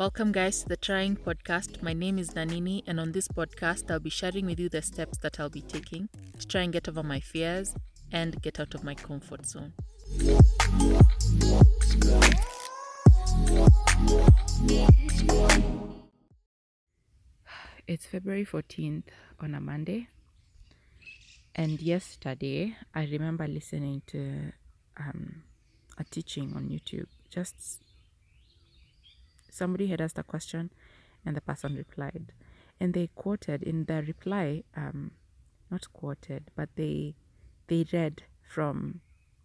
Welcome, guys, to the Trying Podcast. My name is Nanini, and on this podcast, I'll be sharing with you the steps that I'll be taking to try and get over my fears and get out of my comfort zone. It's February 14th on a Monday, and yesterday I remember listening to um, a teaching on YouTube. Just somebody had asked a question, and the person replied, and they quoted in their reply, um, not quoted, but they they read from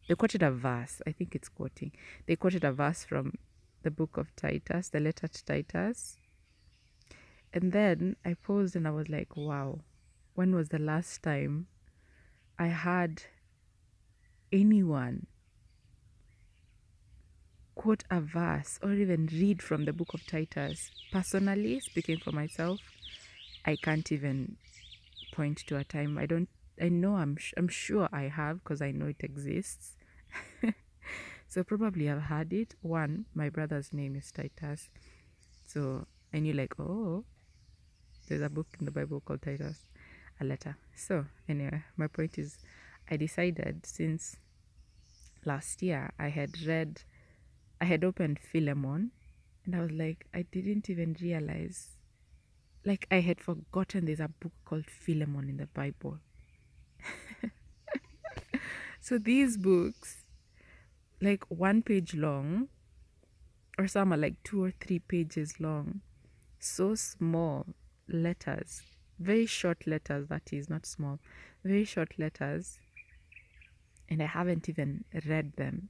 they quoted a verse. I think it's quoting. They quoted a verse from the book of Titus, the letter to Titus. And then I paused and I was like, wow, when was the last time I had anyone quote a verse or even read from the book of Titus? Personally, speaking for myself, I can't even point to a time. I don't, I know I'm, I'm sure I have because I know it exists. so probably I've had it. One, my brother's name is Titus. So I knew like, oh, there's a book in the Bible called Titus, a letter. So, anyway, my point is, I decided since last year I had read, I had opened Philemon, and I was like, I didn't even realize, like, I had forgotten there's a book called Philemon in the Bible. so, these books, like one page long, or some are like two or three pages long, so small letters, very short letters, that is, not small, very short letters, and I haven't even read them,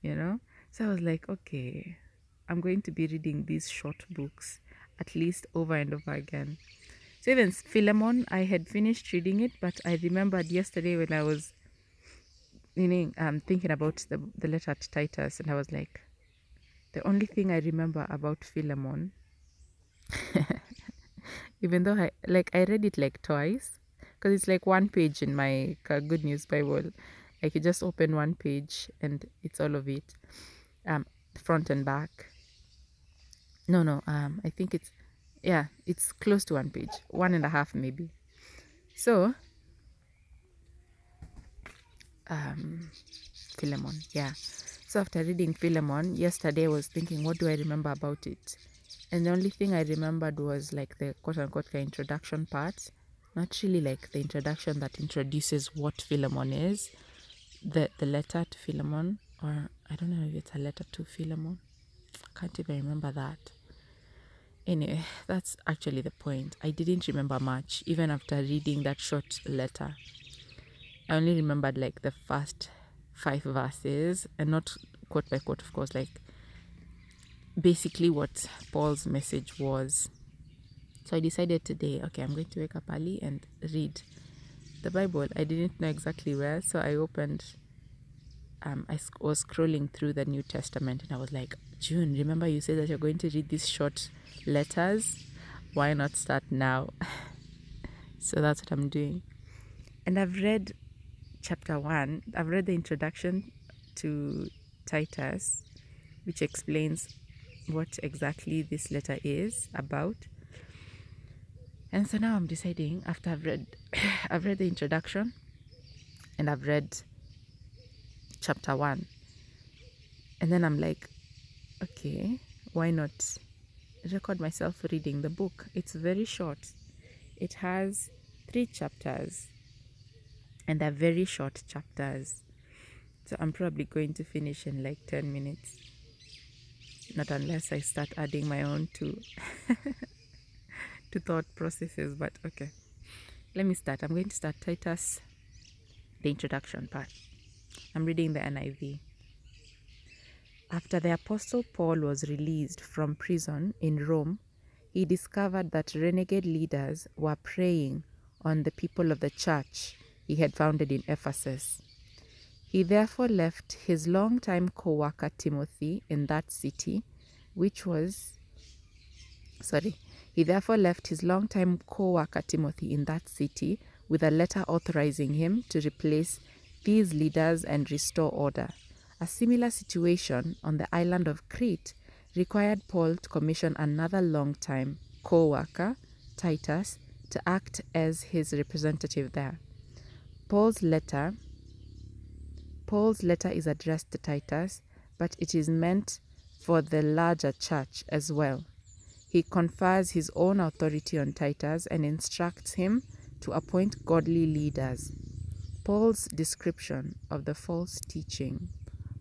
you know? So I was like, okay, I'm going to be reading these short books at least over and over again. So even Philemon, I had finished reading it, but I remembered yesterday when I was know, um, thinking about the, the letter to Titus, and I was like, the only thing I remember about Philemon even though I like I read it like twice because it's like one page in my uh, Good News Bible. Like you just open one page and it's all of it, um, front and back. No, no, um, I think it's yeah, it's close to one page, one and a half maybe. So, um, Philemon, yeah. So after reading Philemon yesterday, I was thinking, what do I remember about it? and the only thing I remembered was like the quote unquote introduction part, not really like the introduction that introduces what Philemon is, the the letter to Philemon, or I don't know if it's a letter to Philemon. I can't even remember that. Anyway, that's actually the point. I didn't remember much even after reading that short letter. I only remembered like the first five verses and not quote by quote, of course, like basically what Paul's message was. So I decided today, okay, I'm going to wake up early and read the Bible. I didn't know exactly where, so I opened. Um, I was scrolling through the New Testament and I was like, June, remember you said that you're going to read these short letters? Why not start now? so that's what I'm doing. And I've read chapter one, I've read the introduction to Titus, which explains what exactly this letter is about. And so now I'm deciding after I've read I've read the introduction and I've read chapter 1. And then I'm like okay, why not record myself reading the book? It's very short. It has 3 chapters and they're very short chapters. So I'm probably going to finish in like 10 minutes not unless I start adding my own to to thought processes but okay let me start I'm going to start Titus the introduction part I'm reading the NIV after the apostle Paul was released from prison in Rome he discovered that renegade leaders were preying on the people of the church he had founded in Ephesus. He therefore left his longtime co worker Timothy in that city, which was, sorry, he therefore left his longtime co worker Timothy in that city with a letter authorizing him to replace these leaders and restore order. A similar situation on the island of Crete required Paul to commission another long-time co-worker, Titus, to act as his representative there. Paul's letter Paul's letter is addressed to Titus, but it is meant for the larger church as well. He confers his own authority on Titus and instructs him to appoint godly leaders. Paul's description of the false teaching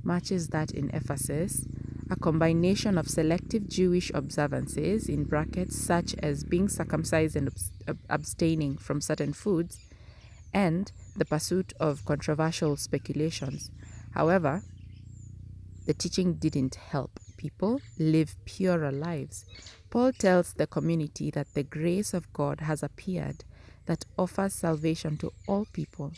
matches that in Ephesus, a combination of selective Jewish observances, in brackets, such as being circumcised and abstaining from certain foods, and the pursuit of controversial speculations. However, the teaching didn't help people live purer lives. Paul tells the community that the grace of God has appeared that offers salvation to all people.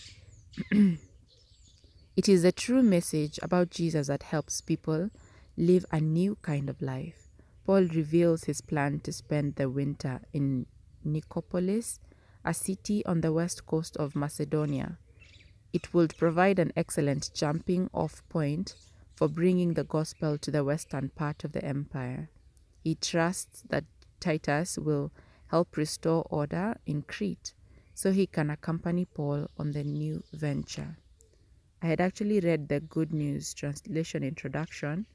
it is a true message about Jesus that helps people live a new kind of life. Paul reveals his plan to spend the winter in Nicopolis, a city on the west coast of Macedonia. It would provide an excellent jumping off point for bringing the gospel to the western part of the empire. He trusts that Titus will help restore order in Crete so he can accompany Paul on the new venture. I had actually read the Good News Translation introduction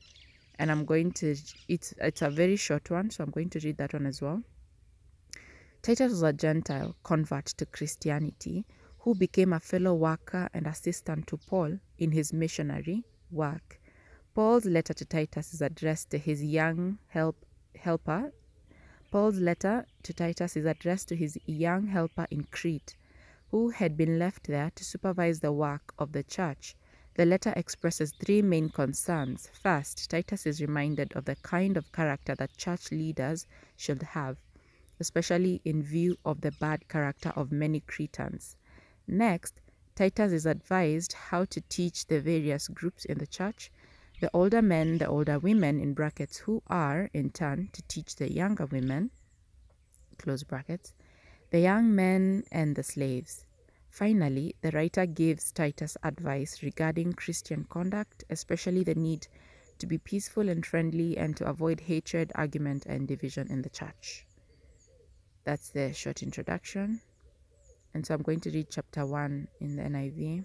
and I'm going to it's it's a very short one so I'm going to read that one as well. Titus was a Gentile convert to Christianity who became a fellow worker and assistant to Paul in his missionary work. Paul's letter to Titus is addressed to his young help, helper Paul's letter to Titus is addressed to his young helper in Crete, who had been left there to supervise the work of the church. The letter expresses three main concerns. First, Titus is reminded of the kind of character that church leaders should have, especially in view of the bad character of many Cretans. Next, Titus is advised how to teach the various groups in the church the older men, the older women in brackets, who are in turn to teach the younger women, close brackets, the young men and the slaves. Finally, the writer gives Titus advice regarding Christian conduct, especially the need to be peaceful and friendly and to avoid hatred, argument, and division in the church. That's the short introduction. And so I'm going to read chapter 1 in the NIV.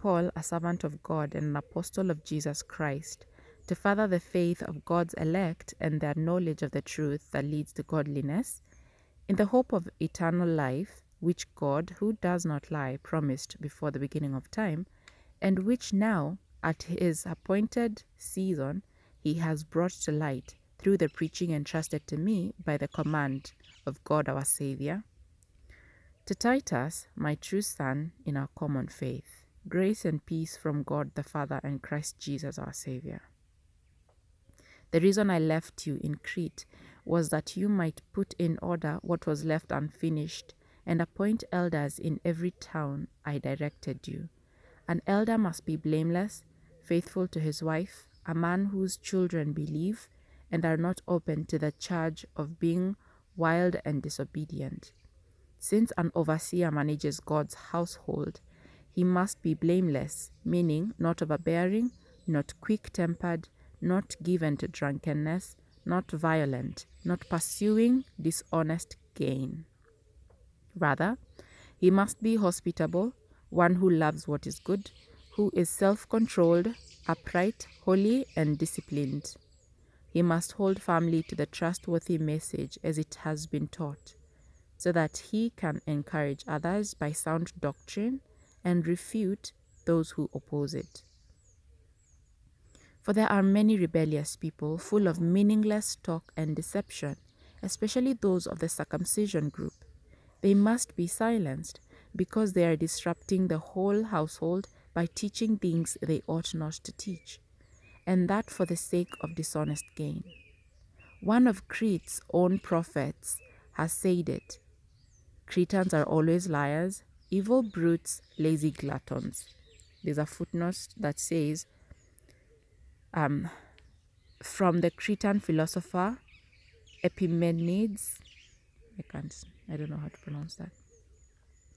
Paul, a servant of God and an apostle of Jesus Christ, to further the faith of God's elect and their knowledge of the truth that leads to godliness, in the hope of eternal life, which God, who does not lie, promised before the beginning of time, and which now, at his appointed season, he has brought to light through the preaching entrusted to me by the command of God our Saviour. To Titus, my true son in our common faith Grace and peace from God the Father and Christ Jesus our Savior. The reason I left you in Crete was that you might put in order what was left unfinished and appoint elders in every town I directed you. An elder must be blameless, faithful to his wife, a man whose children believe and are not open to the charge of being wild and disobedient. Since an overseer manages God's household, he must be blameless, meaning not overbearing, not quick tempered, not given to drunkenness, not violent, not pursuing dishonest gain. Rather, he must be hospitable, one who loves what is good, who is self controlled, upright, holy, and disciplined. He must hold firmly to the trustworthy message as it has been taught, so that he can encourage others by sound doctrine and refute those who oppose it. For there are many rebellious people full of meaningless talk and deception, especially those of the circumcision group. They must be silenced because they are disrupting the whole household by teaching things they ought not to teach, and that for the sake of dishonest gain. One of Crete's own prophets has said it Cretans are always liars, evil brutes, lazy gluttons. There's a footnote that says, um, from the Cretan philosopher Epimenides, I can't, I don't know how to pronounce that.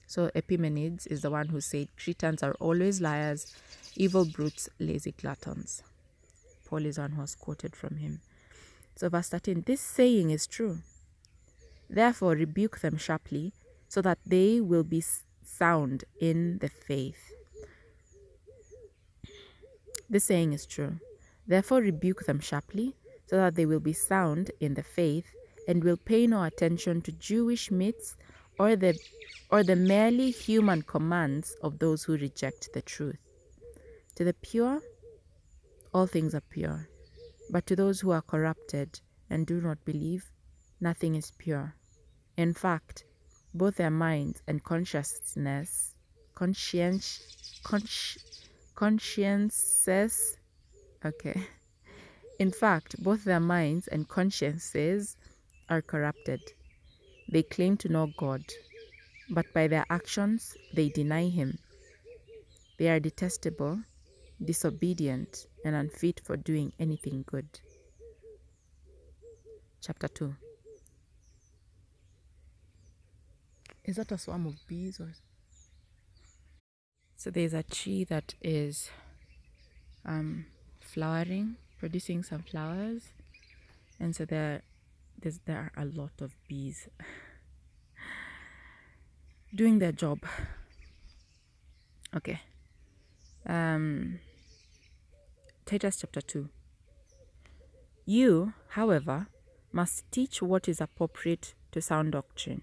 So Epimenides is the one who said Cretans are always liars, evil brutes, lazy gluttons. Paul is one who has quoted from him. So verse 13, this saying is true. Therefore rebuke them sharply, so that they will be sound in the faith. This saying is true. Therefore rebuke them sharply, so that they will be sound in the faith, and will pay no attention to Jewish myths or the or the merely human commands of those who reject the truth. To the pure, all things are pure, but to those who are corrupted and do not believe, nothing is pure. In fact, both their minds and consciousness, conscience, consci, consciences, okay. In fact, both their minds and consciences are corrupted. They claim to know God, but by their actions they deny Him. They are detestable, disobedient, and unfit for doing anything good. Chapter 2 Is that a swarm of bees or? So there's a tree that is um, flowering, producing some flowers, and so there, there's, there are a lot of bees doing their job. Okay. Um, Titus chapter 2. You, however, must teach what is appropriate to sound doctrine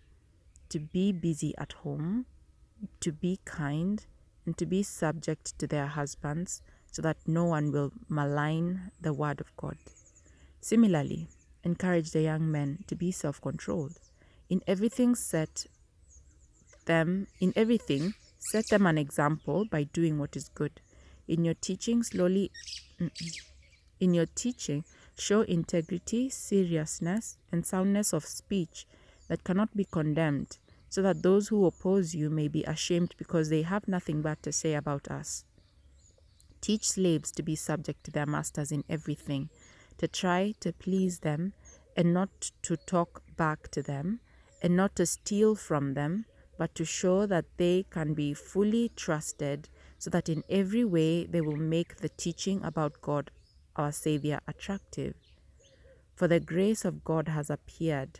to be busy at home, to be kind, and to be subject to their husbands, so that no one will malign the word of God. Similarly, encourage the young men to be self controlled. In everything, set them, in everything, set them an example by doing what is good. In your teaching, slowly, in your teaching, show integrity, seriousness, and soundness of speech that cannot be condemned, so that those who oppose you may be ashamed because they have nothing bad to say about us. Teach slaves to be subject to their masters in everything, to try to please them, and not to talk back to them, and not to steal from them, but to show that they can be fully trusted, so that in every way they will make the teaching about God, our Savior, attractive. For the grace of God has appeared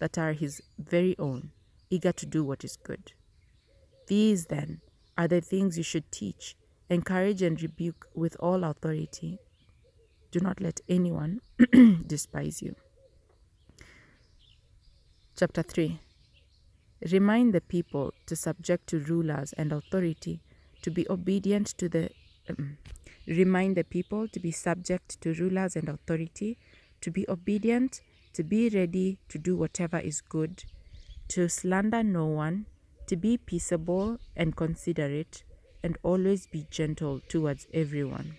that are his very own, eager to do what is good. These, then, are the things you should teach, encourage, and rebuke with all authority. Do not let anyone despise you. Chapter 3 Remind the people to subject to rulers and authority, to be obedient to the. Um, remind the people to be subject to rulers and authority, to be obedient to be ready to do whatever is good, to slander no one, to be peaceable and considerate, and always be gentle towards everyone.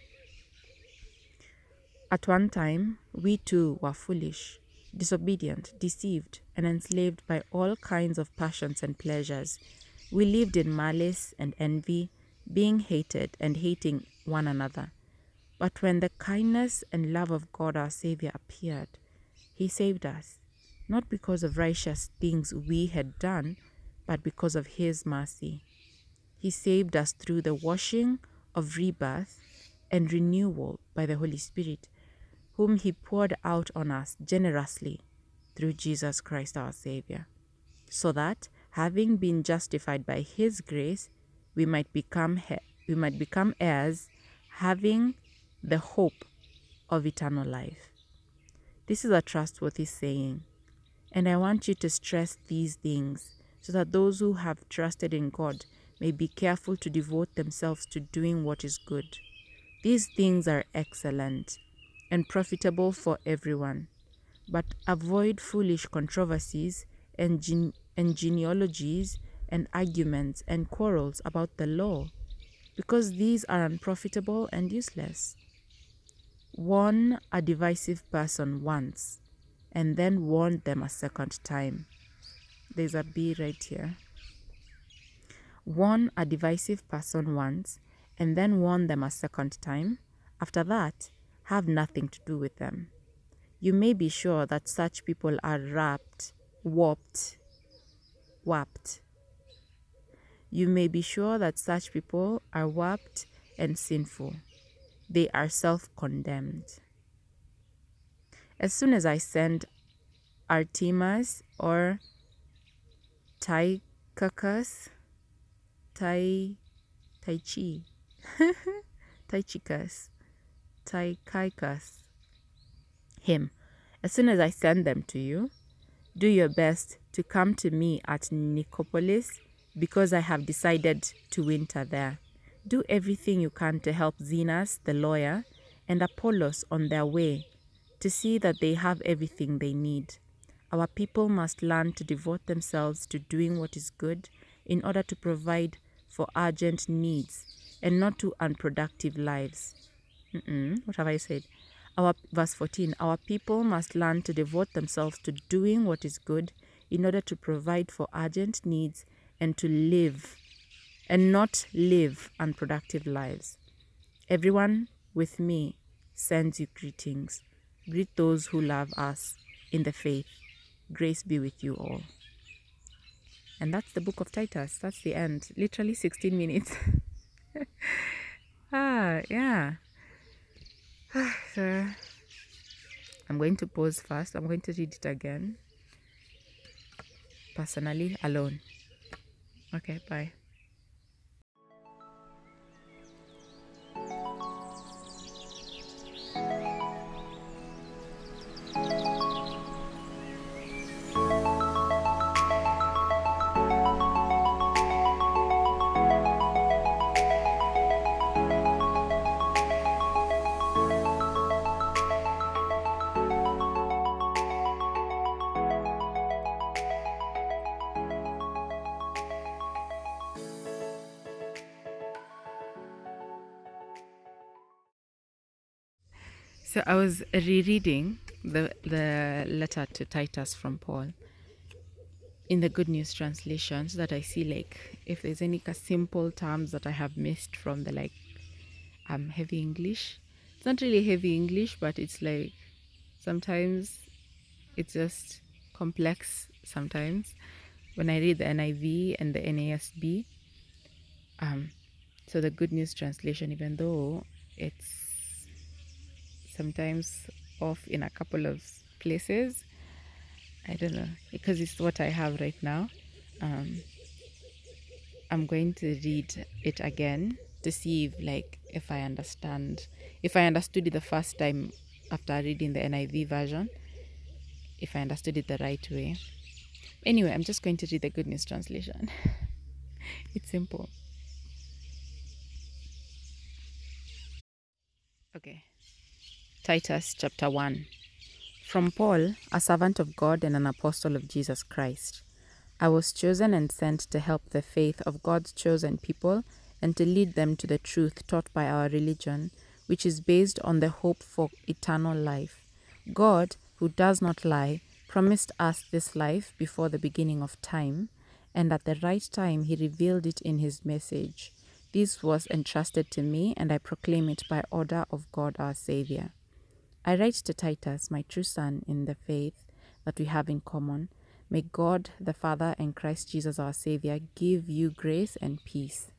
At one time, we too were foolish, disobedient, deceived, and enslaved by all kinds of passions and pleasures. We lived in malice and envy, being hated and hating one another. But when the kindness and love of God our Savior appeared, he saved us, not because of righteous things we had done, but because of His mercy. He saved us through the washing of rebirth and renewal by the Holy Spirit, whom He poured out on us generously through Jesus Christ our Savior, so that, having been justified by His grace, we might become we might become heirs, having the hope of eternal life. This is a trustworthy saying, and I want you to stress these things so that those who have trusted in God may be careful to devote themselves to doing what is good. These things are excellent and profitable for everyone, but avoid foolish controversies and, gene- and genealogies and arguments and quarrels about the law, because these are unprofitable and useless. Warn a divisive person once, and then warn them a second time. There's a B right here. Warn a divisive person once, and then warn them a second time. After that, have nothing to do with them. You may be sure that such people are wrapped, warped, warped. You may be sure that such people are warped and sinful. They are self condemned. As soon as I send Artemas or Tychicus, Tai Taichi, Tychicus, Tychicus, him. As soon as I send them to you, do your best to come to me at Nicopolis because I have decided to winter there. Do everything you can to help Zenas, the lawyer, and Apollos on their way to see that they have everything they need. Our people must learn to devote themselves to doing what is good in order to provide for urgent needs and not to unproductive lives. Mm-mm, what have I said? Our verse 14 Our people must learn to devote themselves to doing what is good in order to provide for urgent needs and to live and not live unproductive lives. Everyone with me sends you greetings. Greet those who love us in the faith. Grace be with you all. And that's the book of Titus. That's the end. Literally 16 minutes. ah, yeah. so I'm going to pause first. I'm going to read it again. Personally, alone. Okay, bye. I was rereading the the letter to Titus from Paul in the Good News translations that I see like if there's any simple terms that I have missed from the like um heavy English. It's not really heavy English, but it's like sometimes it's just complex sometimes when I read the NIV and the NASB. Um, so the Good News translation, even though it's sometimes off in a couple of places. I don't know because it's what I have right now. Um, I'm going to read it again to see if, like if I understand if I understood it the first time after reading the NIV version, if I understood it the right way. Anyway, I'm just going to read the Good News translation. it's simple. Okay. Titus chapter 1. From Paul, a servant of God and an apostle of Jesus Christ. I was chosen and sent to help the faith of God's chosen people and to lead them to the truth taught by our religion, which is based on the hope for eternal life. God, who does not lie, promised us this life before the beginning of time, and at the right time he revealed it in his message. This was entrusted to me, and I proclaim it by order of God our Savior. I write to Titus, my true son in the faith that we have in common. May God the Father and Christ Jesus our Savior give you grace and peace.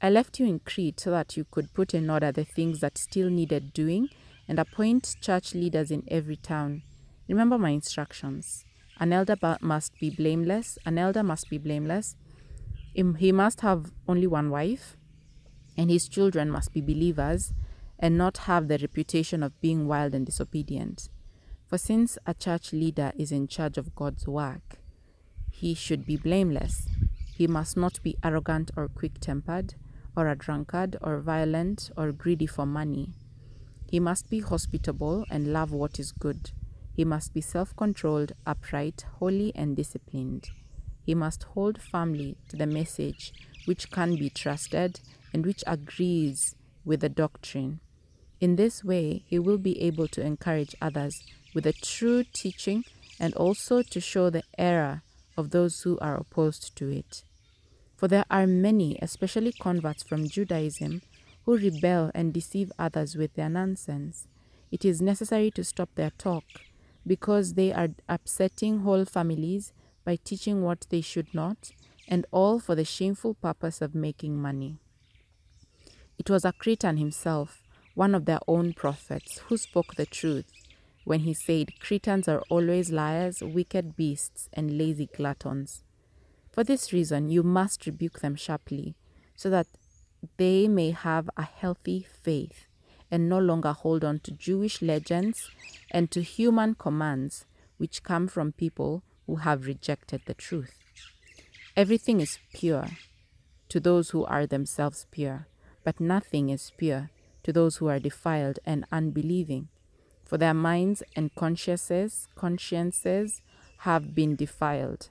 I left you in Crete so that you could put in order the things that still needed doing and appoint church leaders in every town. Remember my instructions. An elder must be blameless, an elder must be blameless, He must have only one wife, and his children must be believers and not have the reputation of being wild and disobedient. For since a church leader is in charge of God's work, he should be blameless. He must not be arrogant or quick tempered, or a drunkard, or violent, or greedy for money. He must be hospitable and love what is good. He must be self controlled, upright, holy, and disciplined. He must hold firmly to the message which can be trusted and which agrees with the doctrine. In this way, he will be able to encourage others with a true teaching and also to show the error of those who are opposed to it. For there are many, especially converts from Judaism, who rebel and deceive others with their nonsense. It is necessary to stop their talk because they are upsetting whole families by teaching what they should not, and all for the shameful purpose of making money. It was a Cretan himself, one of their own prophets, who spoke the truth when he said, Cretans are always liars, wicked beasts, and lazy gluttons. For this reason, you must rebuke them sharply, so that they may have a healthy faith and no longer hold on to Jewish legends and to human commands which come from people who have rejected the truth. Everything is pure to those who are themselves pure, but nothing is pure to those who are defiled and unbelieving. For their minds and consciences, consciences have been defiled.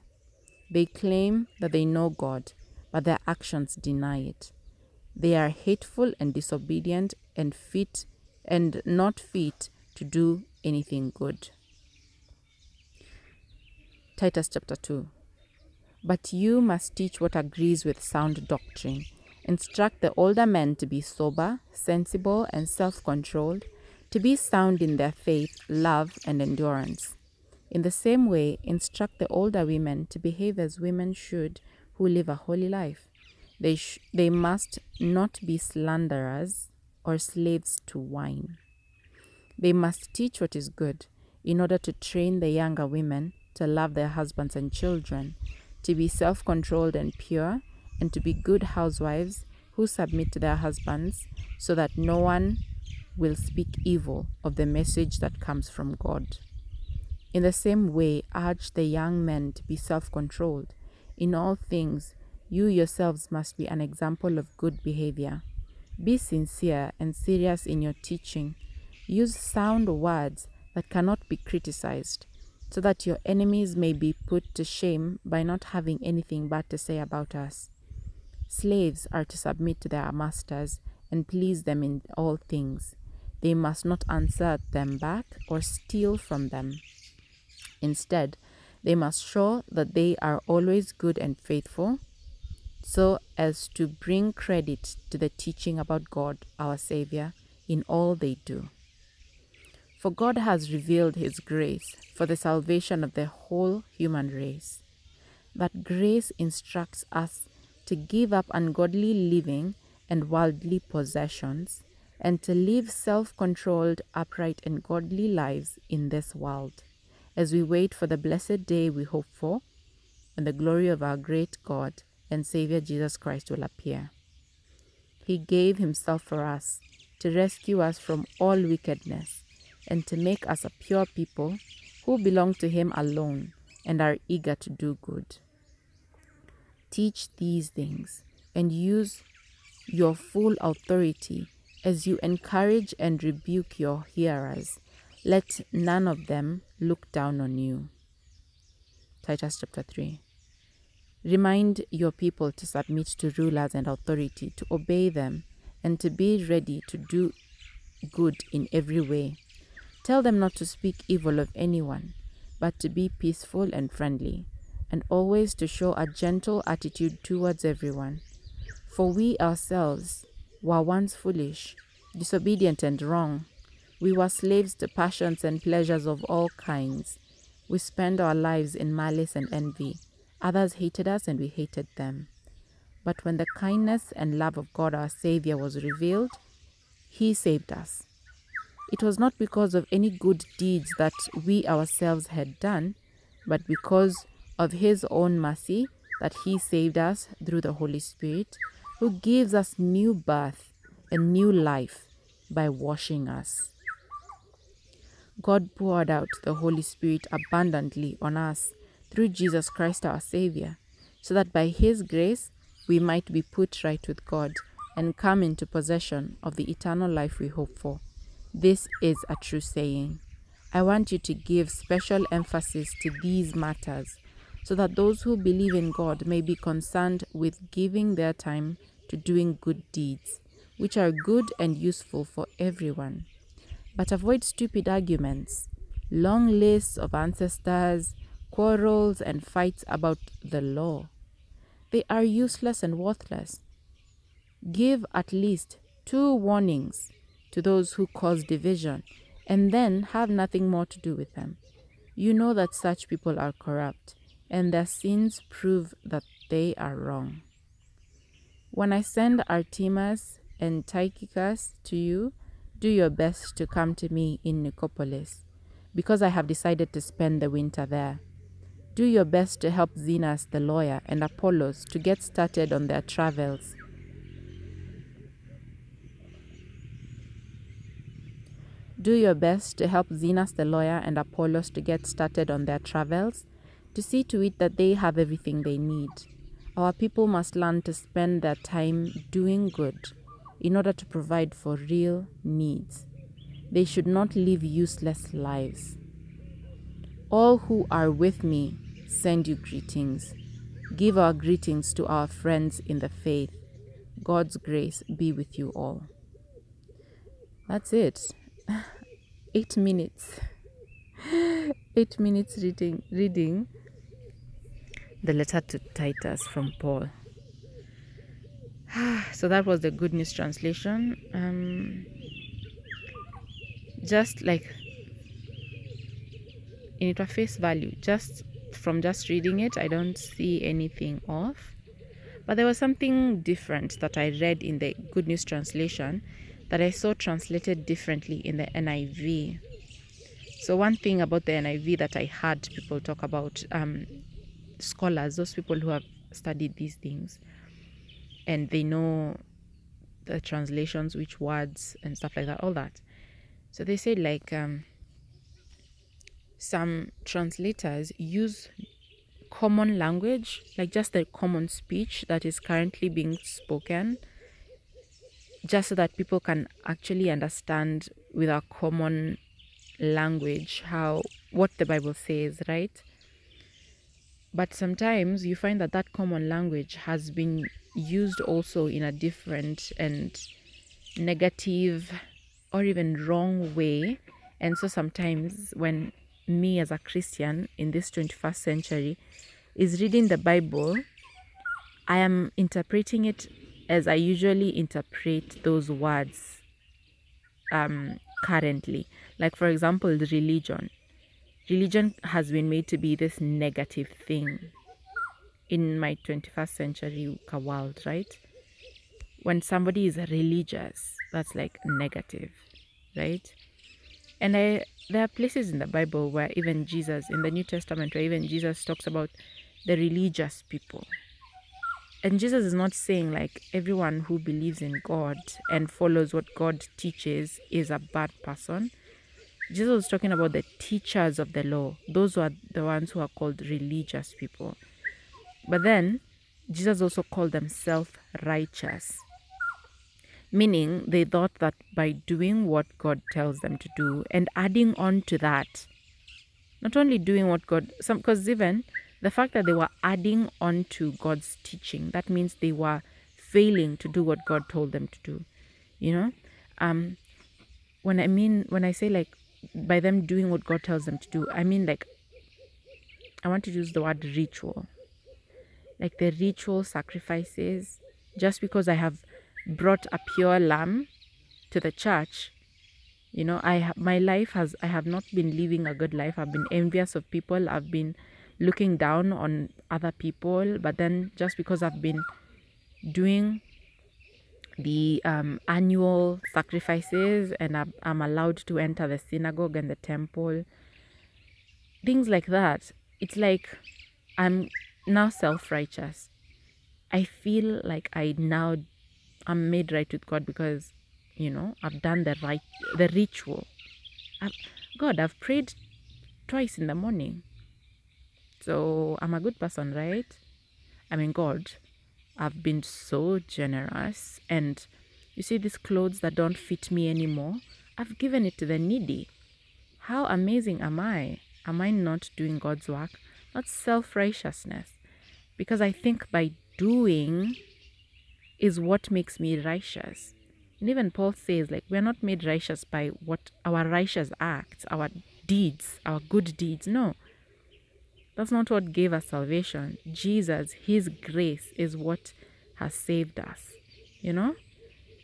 They claim that they know God, but their actions deny it. They are hateful and disobedient and fit and not fit to do anything good. Titus chapter 2. But you must teach what agrees with sound doctrine. Instruct the older men to be sober, sensible, and self controlled, to be sound in their faith, love, and endurance. In the same way, instruct the older women to behave as women should who live a holy life. They, sh- they must not be slanderers or slaves to wine. They must teach what is good in order to train the younger women to love their husbands and children, to be self controlled and pure, and to be good housewives who submit to their husbands, so that no one will speak evil of the message that comes from God. In the same way, urge the young men to be self controlled. In all things, you yourselves must be an example of good behavior. Be sincere and serious in your teaching. Use sound words that cannot be criticized, so that your enemies may be put to shame by not having anything bad to say about us. Slaves are to submit to their masters and please them in all things. They must not answer them back or steal from them. Instead, they must show that they are always good and faithful, so as to bring credit to the teaching about God, our Savior, in all they do. For God has revealed His grace for the salvation of the whole human race. That grace instructs us to give up ungodly living and worldly possessions and to live self controlled, upright, and godly lives in this world as we wait for the blessed day we hope for and the glory of our great God and Savior Jesus Christ will appear. He gave Himself for us to rescue us from all wickedness and to make us a pure people who belong to Him alone and are eager to do good. Teach these things and use your full authority as you encourage and rebuke your hearers. Let none of them look down on you. Titus chapter 3. Remind your people to submit to rulers and authority, to obey them, and to be ready to do good in every way. Tell them not to speak evil of anyone, but to be peaceful and friendly, and always to show a gentle attitude towards everyone. For we ourselves were once foolish, disobedient, and wrong. We were slaves to passions and pleasures of all kinds. We spent our lives in malice and envy. Others hated us, and we hated them. But when the kindness and love of God our Savior was revealed, He saved us. It was not because of any good deeds that we ourselves had done, but because of His own mercy that He saved us through the Holy Spirit, who gives us new birth and new life by washing us. God poured out the Holy Spirit abundantly on us through Jesus Christ our Savior, so that by His grace we might be put right with God and come into possession of the eternal life we hope for. This is a true saying. I want you to give special emphasis to these matters so that those who believe in God may be concerned with giving their time to doing good deeds, which are good and useful for everyone. But avoid stupid arguments, long lists of ancestors, quarrels, and fights about the law. They are useless and worthless. Give at least two warnings to those who cause division and then have nothing more to do with them. You know that such people are corrupt, and their sins prove that they are wrong. When I send Artemas and Tychicus to you, do your best to come to me in Nicopolis, because I have decided to spend the winter there. Do your best to help Zenas the lawyer and Apollos to get started on their travels Do your best to help Zenas the lawyer and Apollos to get started on their travels, to see to it that they have everything they need. Our people must learn to spend their time doing good in order to provide for real needs. They should not live useless lives. All who are with me send you greetings. Give our greetings to our friends in the faith. God's grace be with you all. That's it. eight minutes eight minutes reading reading the letter to titus from paul. So that was the good news translation. Um, just like in it face value just from just reading it i don't see anything off. But there was something different that i read in the good news translation that I saw translated differently in the NIV. So, one thing about the NIV that I heard people talk about, um, scholars, those people who have studied these things, and they know the translations, which words and stuff like that, all that. So, they said, like, um, some translators use common language, like just the common speech that is currently being spoken just so that people can actually understand with our common language how what the bible says right but sometimes you find that that common language has been used also in a different and negative or even wrong way and so sometimes when me as a christian in this 21st century is reading the bible i am interpreting it as I usually interpret those words um, currently. Like, for example, religion. Religion has been made to be this negative thing in my 21st century world, right? When somebody is religious, that's like negative, right? And I, there are places in the Bible where even Jesus, in the New Testament, where even Jesus talks about the religious people, and Jesus is not saying like everyone who believes in God and follows what God teaches is a bad person. Jesus was talking about the teachers of the law. Those were the ones who are called religious people. But then Jesus also called them self righteous, meaning they thought that by doing what God tells them to do and adding on to that, not only doing what God, some because even the fact that they were adding on to God's teaching, that means they were failing to do what God told them to do. You know? Um when I mean when I say like by them doing what God tells them to do, I mean like I want to use the word ritual. Like the ritual sacrifices, just because I have brought a pure lamb to the church, you know, I have my life has I have not been living a good life. I've been envious of people. I've been looking down on other people but then just because i've been doing the um, annual sacrifices and I'm, allowed to enter the synagogue and the temple. Things like that. It's like i'm now self-righteous. I feel like i now i'm made right with god because you know i've done the right the ritual. I've, god i've prayed twice in the morning. So i'm a good person right? I mean god i've been so generous. And you see these clothes that don't fit me anymore? I've given it to the needy. How amazing am i? Am i not doing god's work? Not self-righteousness. Because i think by doing is what makes me righteous. And even Paul says, like, we're not made righteous by what our righteous acts, our deeds, our good deeds. No. That's not what gave us salvation. Jesus, His grace is what has saved us. You know?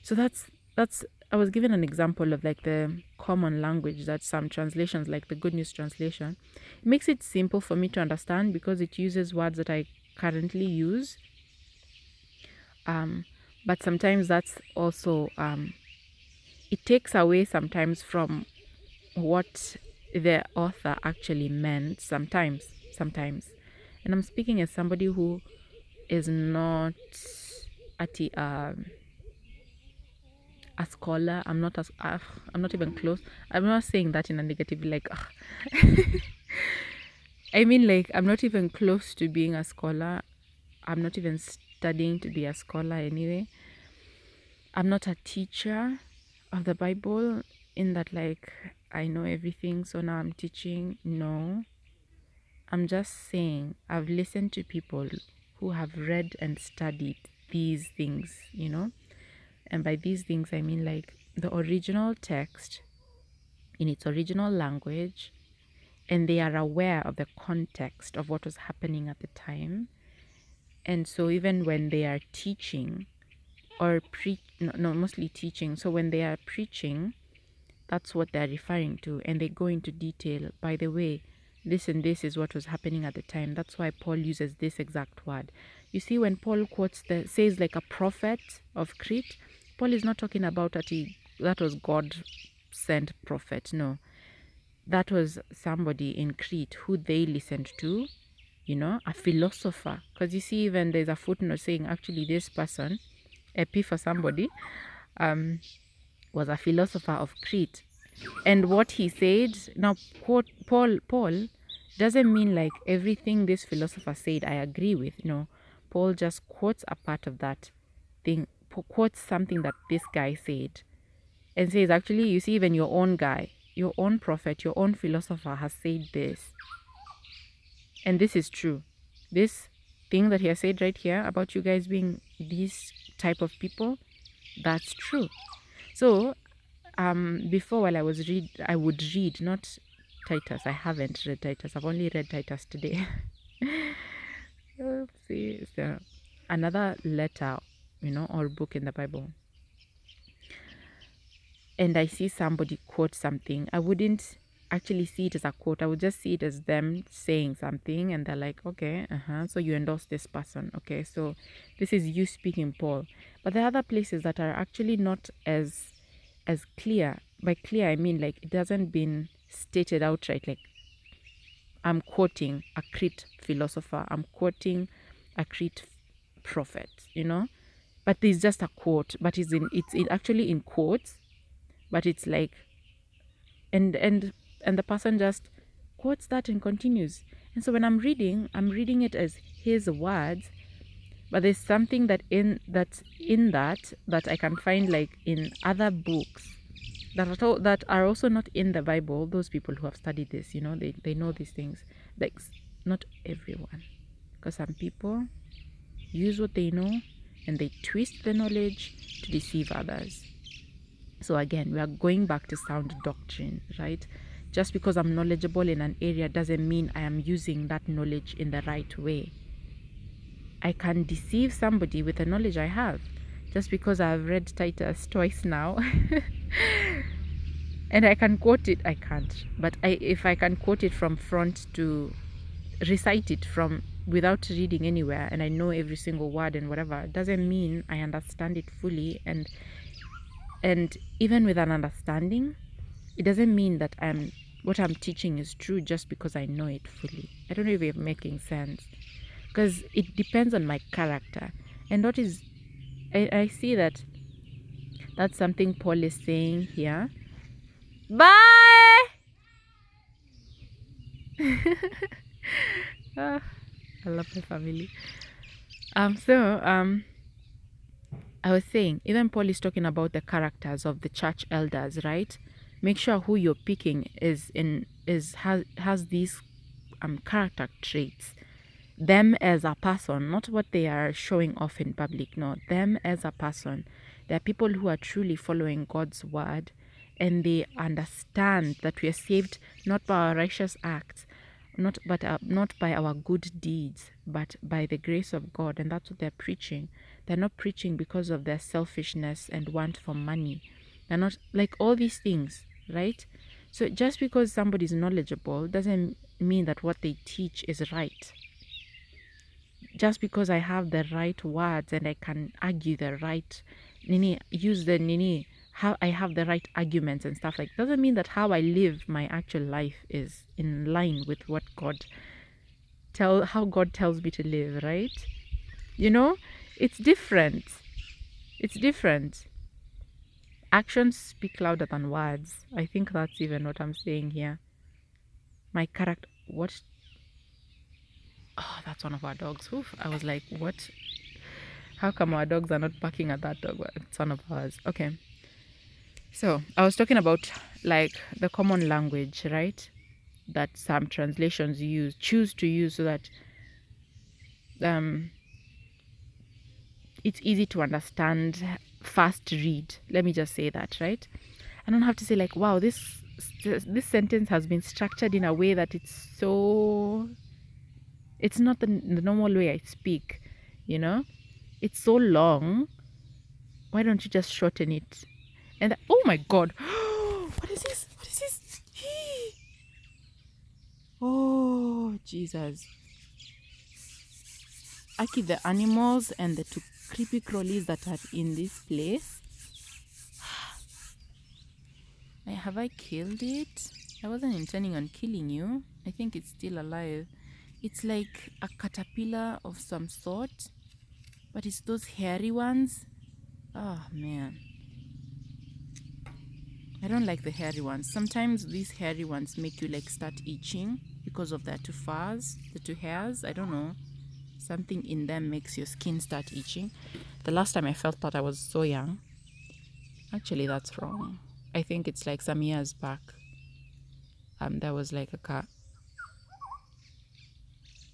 So that's that's I was given an example of like the common language that some translations, like the Good News translation, it makes it simple for me to understand because it uses words that I currently use. Um, but sometimes that's also um, it takes away sometimes from what the author actually meant sometimes sometimes and i'm speaking as somebody who is not at the um, a scholar i'm not as uh, i'm not even close i'm not saying that in a negative like uh. i mean like i'm not even close to being a scholar i'm not even studying to be a scholar anyway I'm not a teacher of the Bible in that like I know everything so now I'm teaching. No. I'm just saying I've listened to people who have read and studied these things, you know? And by these things I mean like the original text in its original language and they are aware of the context of what was happening at the time. And so even when they are teaching, or pre no, no mostly teaching so when they are preaching that's what they're referring to and they go into detail by the way this and this is what was happening at the time. That's why paul uses this exact word. You see when paul quotes the says like a prophet of crete paul is not talking about that he that was god sent prophet no. That was somebody in crete who they listened to you know a philosopher. Because you see even there's a footnote saying actually this person epi for somebody, um, was a philosopher of Crete. And what he said, now quote Paul Paul doesn't mean like everything this philosopher said I agree with. No. Paul just quotes a part of that thing, quotes something that this guy said, and says, actually, you see, even your own guy, your own prophet, your own philosopher has said this. And this is true. This thing that he has said right here about you guys being these type of people that's true so um before while i was read i would read not titus i haven't read titus i've only read titus today see so another letter you know or book in the bible and i see somebody quote something i wouldn't actually see it as a quote. I would just see it as them saying something and they're like, okay, uh-huh. So you endorse this person. Okay. So this is you speaking Paul. But there are other places that are actually not as as clear. By clear I mean like it doesn't been stated outright like I'm quoting a Crete philosopher, I'm quoting a Crete prophet, you know? But there's just a quote, but it's in it's in actually in quotes, but it's like and and and the person just quotes that and continues. And so when I'm reading, I'm reading it as his words, but there's something that in that's in that that I can find like in other books that are, that are also not in the Bible. Those people who have studied this, you know, they, they know these things. Like not everyone, because some people use what they know and they twist the knowledge to deceive others. So again, we are going back to sound doctrine, right? Just because I'm knowledgeable in an area doesn't mean I am using that knowledge in the right way. I can deceive somebody with the knowledge I have just because I've read Titus twice now. and I can quote it, I can't. But I, if I can quote it from front to recite it from without reading anywhere and I know every single word and whatever, doesn't mean I understand it fully and and even with an understanding, it doesn't mean that I'm what I'm teaching is true just because I know it fully. I don't know if you're making sense. because it depends on my character. And what is, I, I see that that's something Paul is saying here. Bye! Ah, I love my family. Um, so, um, I was saying, even Paul is talking about the characters of the church elders, right? Make sure who you're picking is in is has has these um character traits. Them as a person, not what they are showing off in public. No, them as a person. They are people who are truly following God's word, and they understand that we are saved not by our righteous acts, not but uh, not by our good deeds, but by the grace of God, and that's what they're preaching. They're not preaching because of their selfishness and want for money. They're not like all these things, right? So just because somebody's knowledgeable doesn't mean that what they teach is right. Just because I have the right words and I can argue the right, nini, use the nini, how I have the right arguments and stuff like doesn't mean that how I live my actual life is in line with what God tell how God tells me to live, right? You know, it's different. It's different. Actions speak louder than words. I think that's even what I'm saying here. My character what Oh, that's one of our dogs. Oof. I was like, what? How come our dogs are not barking at that dog? It's one of ours. Okay. So I was talking about like the common language, right? That some translations use choose to use so that um it's easy to understand, fast read. Let me just say that, right? I don't have to say like, wow, this this sentence has been structured in a way that it's so it's not the, the normal way I speak, you know? It's so long. Why don't you just shorten it? And oh my god, what is this? What is this? oh Jesus! Aki, the animals and the two creepy crawlies that are in this place. Have I killed it? I wasn't intending on killing you. I think it's still alive. It's like a caterpillar of some sort, but it's those hairy ones. Oh man. I don't like the hairy ones. Sometimes these hairy ones make you like start itching because of their two the two hairs. I don't know. Something in them makes your skin start itching. The last time I felt that I was so young. Actually, that's wrong. I think it's like some years back. Um, there was like a car,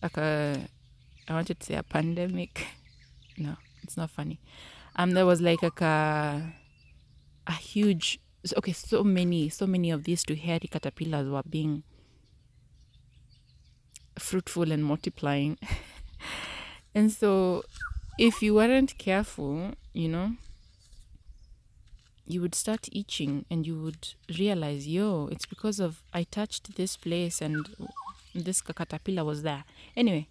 like a, I wanted to say a pandemic. No, it's not funny. Um, there was like a, a huge okay so many so many of these two hairy caterpillars were being fruitful and multiplying and so if you weren't careful you know you would start itching and you would realize yo it's because of i touched this place and this caterpillar was there anyway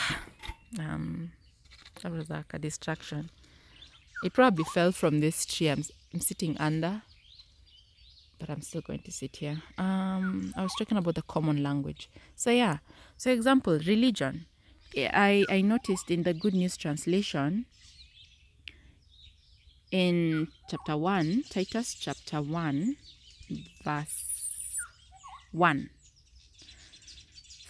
um that was like a distraction it probably fell from this tree i'm, I'm sitting under but I'm still going to sit here. Um, I was talking about the common language. So yeah, so example, religion. I I noticed in the Good News translation in chapter one, Titus chapter one, verse one.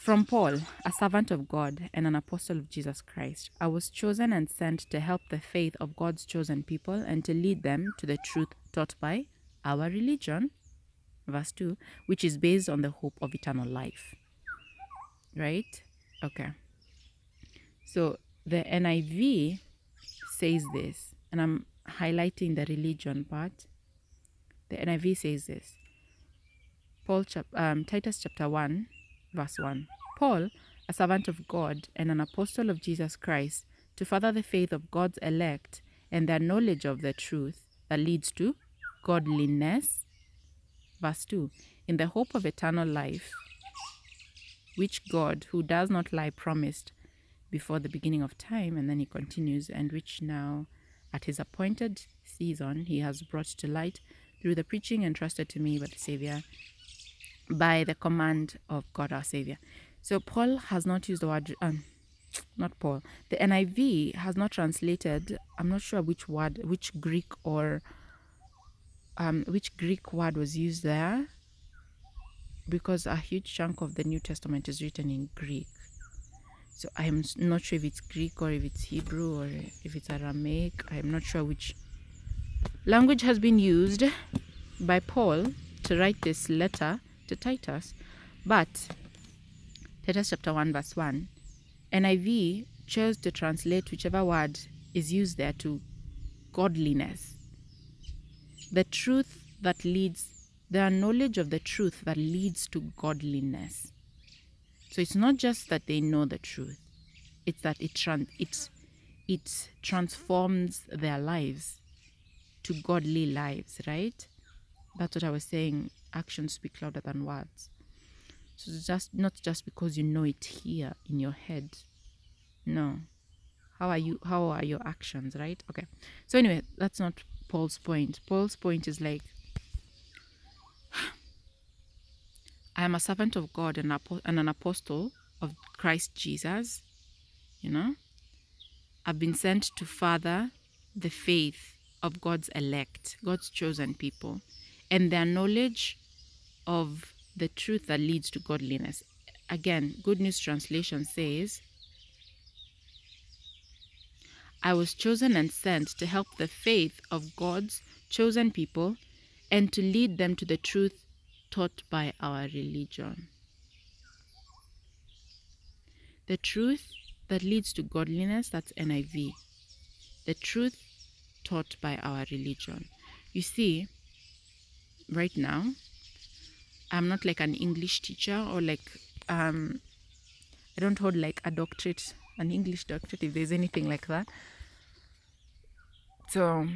From Paul, a servant of God and an apostle of Jesus Christ, I was chosen and sent to help the faith of God's chosen people and to lead them to the truth taught by our religion verse 2, which is based on the hope of eternal life. Right? Okay. So the NIV says this, and I'm highlighting the religion part. The NIV says this. Paul chap- um, Titus chapter 1, verse 1. Paul, a servant of God and an apostle of Jesus Christ, to further the faith of God's elect and their knowledge of the truth that leads to godliness Verse 2 In the hope of eternal life, which God, who does not lie, promised before the beginning of time. And then he continues, and which now, at his appointed season, he has brought to light through the preaching entrusted to me by the Savior, by the command of God our Savior. So Paul has not used the word. Um, not Paul. The NIV has not translated. I'm not sure which word, which Greek or um, which Greek word was used there, because a huge chunk of the New Testament is written in Greek. So I'm not sure if it's Greek or if it's Hebrew or if it's Aramaic. I'm not sure which language has been used by Paul to write this letter to Titus. But Titus chapter 1, verse 1, NIV chose to translate whichever word is used there to godliness. The truth that leads, the knowledge of the truth that leads to godliness. So it's not just that they know the truth, it's that it, trans- it, it transforms their lives to godly lives, right? That's what I was saying. Actions speak louder than words. So just not just because you know it here in your head. No. How are you how are your actions, right? Okay. So anyway, that's not Paul's point. Paul's point is like I am a servant of God and, and an apostle of Christ Jesus. You know, I've been sent to further the faith of God's elect, God's chosen people, and their knowledge of the truth that leads to godliness. Again, Good News Translation says, I was chosen and sent to help the faith of God's chosen people and to lead them to the truth taught by our religion. The truth that leads to godliness, that's NIV. The truth taught by our religion. You see, right now, I'm not like an English teacher or like, um, I don't hold like a doctorate, an English doctorate, if there's anything like that. So,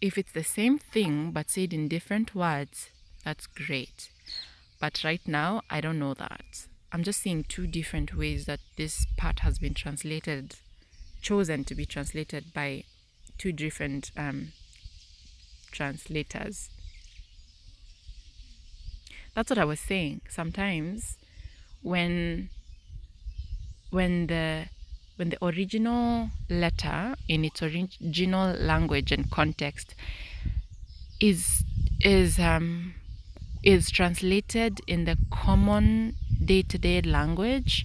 if it's the same thing but said in different words, that's great. But right now, I don't know that. I'm just seeing two different ways that this part has been translated, chosen to be translated by two different um, translators. That's what I was saying. Sometimes when when the when the original letter in its original language and context is is um, is translated in the common day to day language,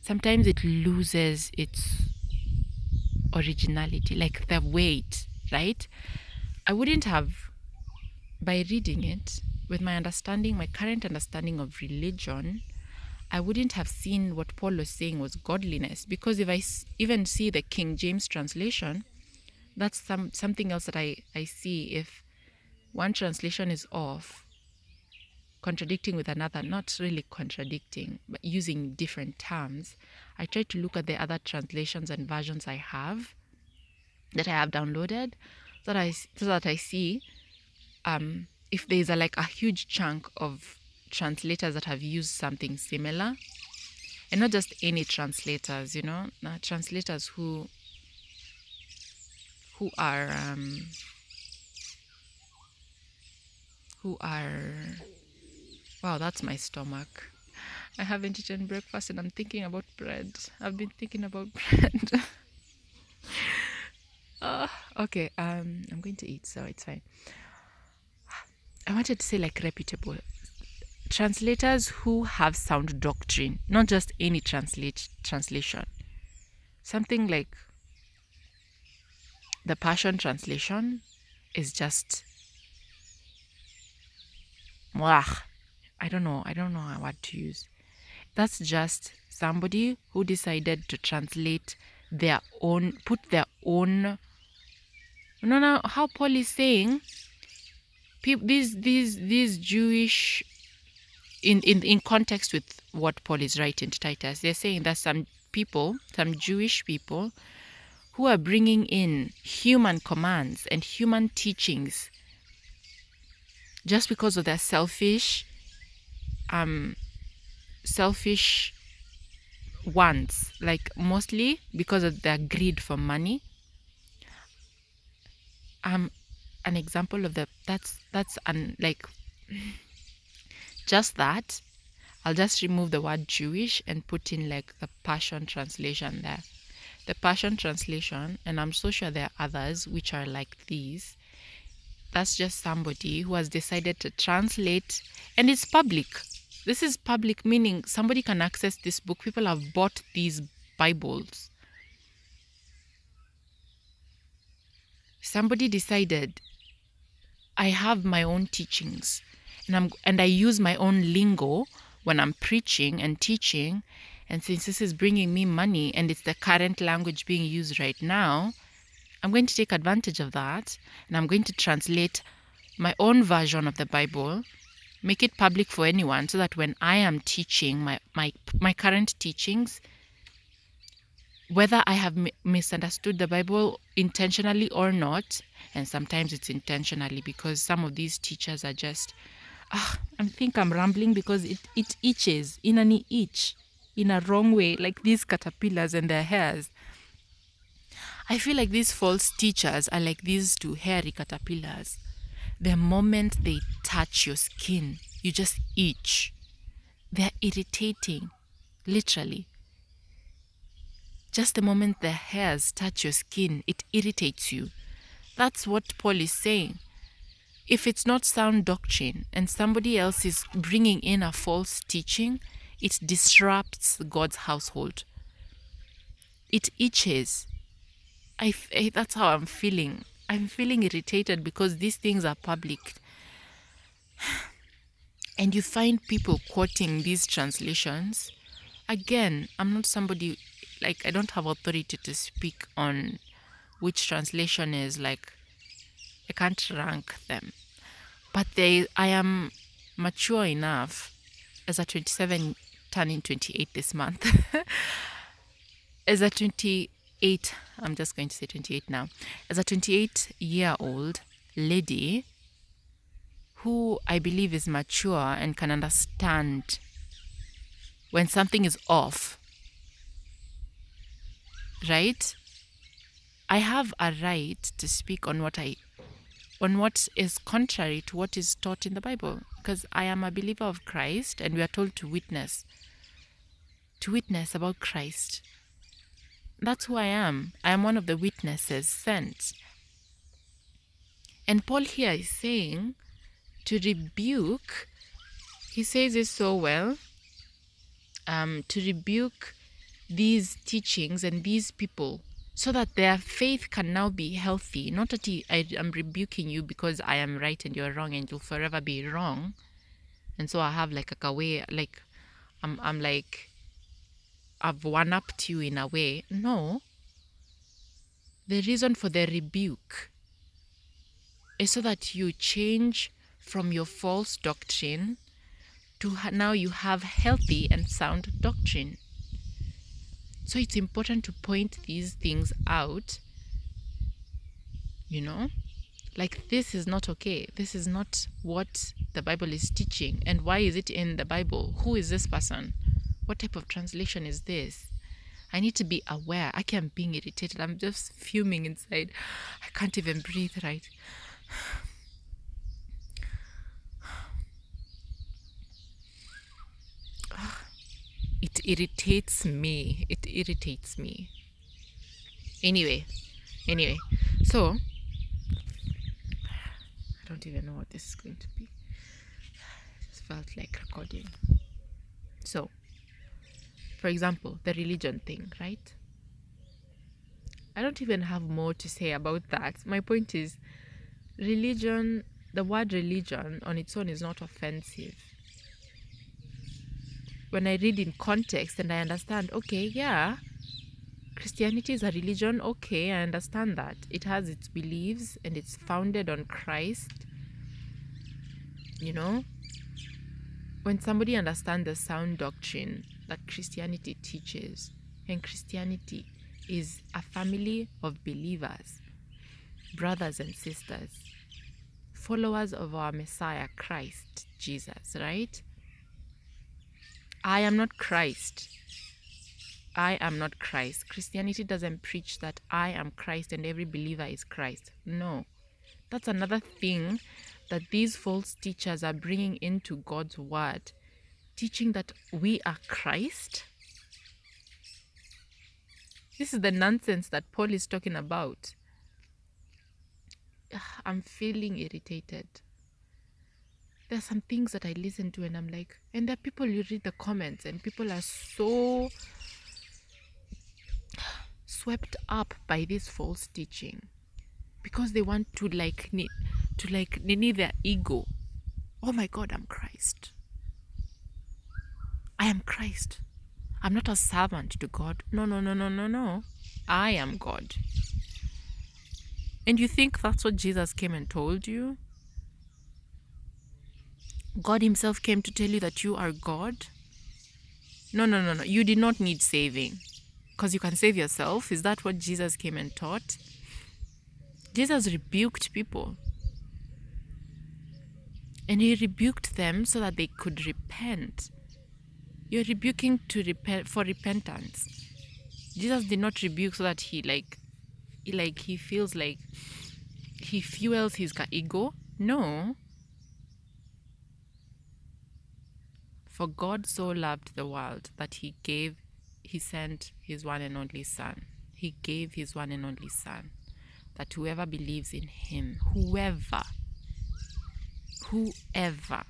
sometimes it loses its originality, like the weight, right? I wouldn't have, by reading it, with my understanding, my current understanding of religion, I wouldn't have seen what Paul was saying was godliness. Because if I even see the King James translation, that's some something else that I, I see. If one translation is off, contradicting with another, not really contradicting, but using different terms, I try to look at the other translations and versions I have that I have downloaded so that I, so that I see um, if there's a, like a huge chunk of translators that have used something similar and not just any translators, you know, translators who who are um, who are Wow, that's my stomach. I haven't eaten breakfast and I'm thinking about bread. I've been thinking about bread. uh, okay, um, I'm going to eat, so it's fine. I wanted to say like reputable translators who have sound doctrine, not just any translate translation. Something like the Passion Translation is just. I don't know. I don't know what to use. That's just somebody who decided to translate their own, put their own. No, no. How Paul is saying, people, these these these Jewish, in in in context with what Paul is writing to Titus, they're saying that some people, some Jewish people, who are bringing in human commands and human teachings just because of their selfish um selfish wants like mostly because of their greed for money um an example of the that's that's an like just that I'll just remove the word Jewish and put in like the Passion Translation there. The Passion Translation, and I'm so sure there are others which are like these. That's just somebody who has decided to translate, and it's public. This is public, meaning somebody can access this book. People have bought these Bibles. Somebody decided, I have my own teachings, and I'm and I use my own lingo when I'm preaching and teaching. And since this is bringing me money and it's the current language being used right now, I'm going to take advantage of that and I'm going to translate my own version of the Bible, make it public for anyone so that when I am teaching my, my, my current teachings, whether I have mi- misunderstood the Bible intentionally or not, and sometimes it's intentionally because some of these teachers are just ah, I think I'm rambling because it, it itches in an itch in a wrong way, like these caterpillars and their hairs. I feel like these false teachers are like these two hairy caterpillars. The moment they touch your skin, you just itch. They're irritating, literally. Just the moment the hairs touch your skin, it irritates you. That's what Paul is saying if it's not sound doctrine and somebody else is bringing in a false teaching, it disrupts God's household. It itches. I, I, eh, that's how I'm feeling. I'm feeling irritated because these things are public. And you find people quoting these translations. Again, I'm not somebody like I don't have authority to speak on which translation is like I can't rank them. But they, I am mature enough as a 27, turning 28 this month. as a 28, I'm just going to say 28 now. As a 28 year old lady who I believe is mature and can understand when something is off, right? I have a right to speak on what I on what is contrary to what is taught in the Bible. Because I am a believer of Christ and we are told to witness. To witness about Christ. That's who I am. I am one of the witnesses sent. And Paul here is saying to rebuke, he says it so well, um, to rebuke these teachings and these people so that their faith can now be healthy. Not that he, I am rebuking you because I am right and you're wrong and you'll forever be wrong. And so I have like a way, like, I'm, I'm like, I've one upped you in a way. No. The reason for the rebuke is so that you change from your false doctrine to now you have healthy and sound doctrine. So it's important to point these things out. You know, like this is not okay. This is not what the Bible is teaching. And why is it in the Bible? Who is this person? What type of translation is this? I need to be aware. I am being irritated. I'm just fuming inside. I can't even breathe right. it irritates me. It irritates me. Anyway, anyway, so I don't even know what this is going to be. It just felt like recording. So, for example, the religion thing, right? I don't even have more to say about that. My point is, religion, the word religion on its own is not offensive when I read in context and I understand, okay, yeah, Christianity is a religion, okay, I understand that. It has its beliefs and it's founded on Christ. You know, when somebody understands the sound doctrine that Christianity teaches, and Christianity is a family of believers, brothers and sisters, followers of our Messiah, Christ Jesus, right? I am not Christ. I am not Christ. Christianity doesn't preach that I am Christ and every believer is Christ. No. That's another thing that these false teachers are bringing into God's word. teaching that we are Christ. This is the nonsense that Paul is talking about. I'm feeling irritated. There are some things that I listen to and I'm like, and there are people you read the comments and people are so swept up by this false teaching because they want to like to like need their ego. Oh my god, I'm Christ. I am Christ. I'm not a servant to God. No, no, no, no, no, no. I am God. And you think that's what Jesus came and told you? God Himself came to tell you that you are God? No, no, no, no. You did not need saving because you can save yourself. Is that what Jesus came and taught? Jesus rebuked people. And He rebuked them so that they could repent. You're rebuking to repent for repentance. Jesus did not rebuke so that he like he, like he feels like he fuels his ego. No. For God so loved the world that he gave he sent his one and only son. He gave his one and only son that whoever believes in him, whoever whoever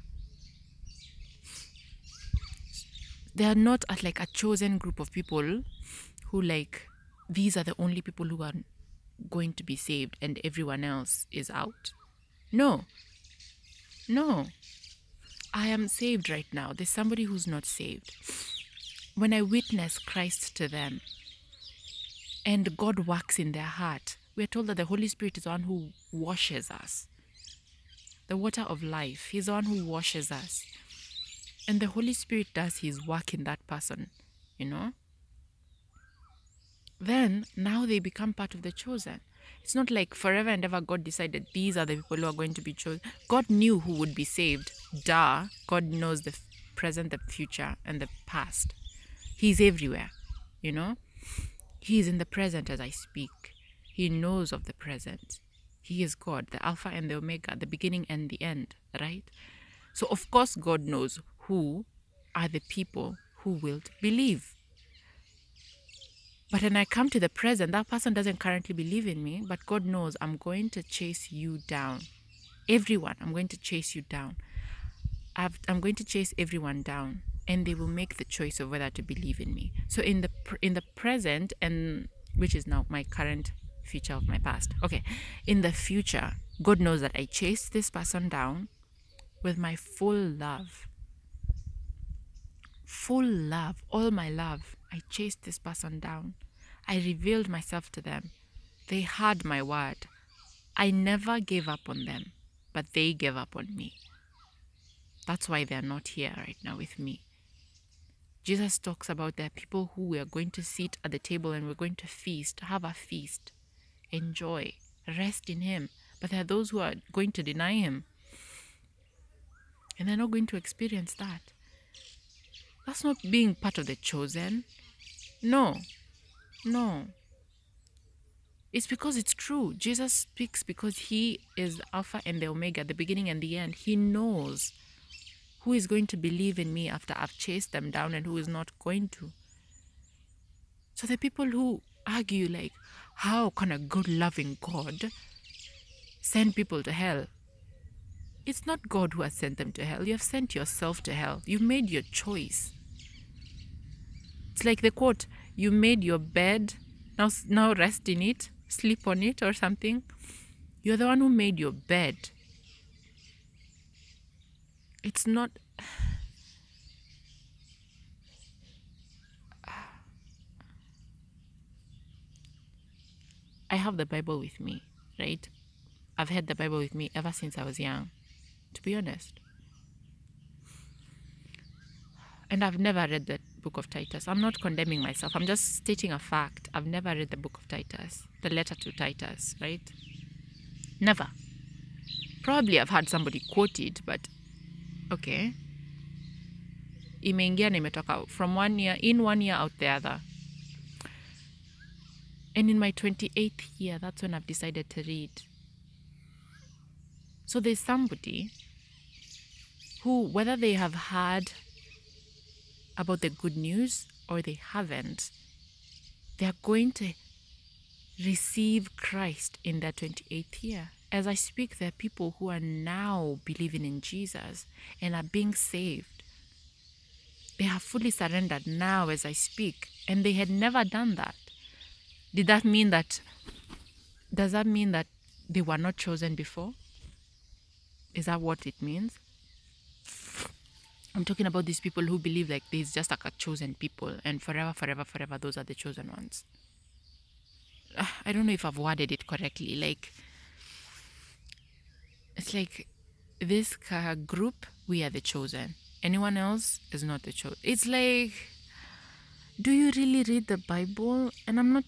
they are not at like a chosen group of people who like these are the only people who are going to be saved and everyone else is out. No. No i am saved right now there's somebody who's not saved when i witness christ to them and god works in their heart we're told that the holy spirit is the one who washes us the water of life he's the one who washes us and the Holy Spirit does his work in that person, you know, then now they become part of the chosen. It's not like forever and ever God decided these are the people who are going to be chosen. God knew who would be saved. Duh. God knows the present, the future, and the past. He's everywhere, you know. He is in the present as I speak. He knows of the present. He is God, the Alpha and the Omega, the beginning and the end, right? So, of course, God knows who are the people who will believe. But when I come to the present, that person doesn't currently believe in me, but God knows I'm going to chase you down. Everyone, I'm going to chase you down. I am going to chase everyone down, and they will make the choice of whether to believe in me. So in the in the present, and which is now my current future of my past. Okay, in the future, God knows that I chased this person down with my full love full love, all my love. I chased this person down. I revealed myself to them. They heard my word. I never gave up on them, but they gave up on me. That's why they're not here right now with me. Jesus talks about there are people who we are going to sit at the table and we're going to feast, have a feast, enjoy, rest in Him. But there are those who are going to deny Him. And they're not going to experience that. That's not being part of the chosen. No. No. It's because it's true. Jesus speaks because he is the Alpha and the Omega, the beginning and the end. He knows who is going to believe in me after I've chased them down and who is not going to. So the people who argue, like, how can a good, loving God send people to hell? It's not God who has sent them to hell. You have sent yourself to hell. You've made your choice. It's like the quote, you made your bed, now, now rest in it, sleep on it or something. You're the one who made your bed. It's not. I have the Bible with me, right? I've had the Bible with me ever since I was young to be honest. And I've never read the book of Titus. I'm not condemning myself. I'm just stating a fact. I've never read the book of Titus, the letter to Titus, right? Never. Probably I've had somebody quote it, but okay. Imeingia na imetoka from one year, in one year, out the other. And in my 28th year, that's when I've decided to read. So there's somebody who, whether they have had about the good news or they haven't, they are going to receive Christ in their 28th year. As I speak, there are people who are now believing in Jesus and are being saved. They have fully surrendered now as I speak, and they had never done that. Did that mean that? Does that mean that they were not chosen before? Is that what it means? I'm talking about these people who believe like there's just like a chosen people, and forever, forever, forever, those are the chosen ones. Ah, I don't know if I've worded it correctly. Like, it's like this group, we are the chosen. Anyone else is not the chosen. It's like, do you really read the Bible? And I'm not,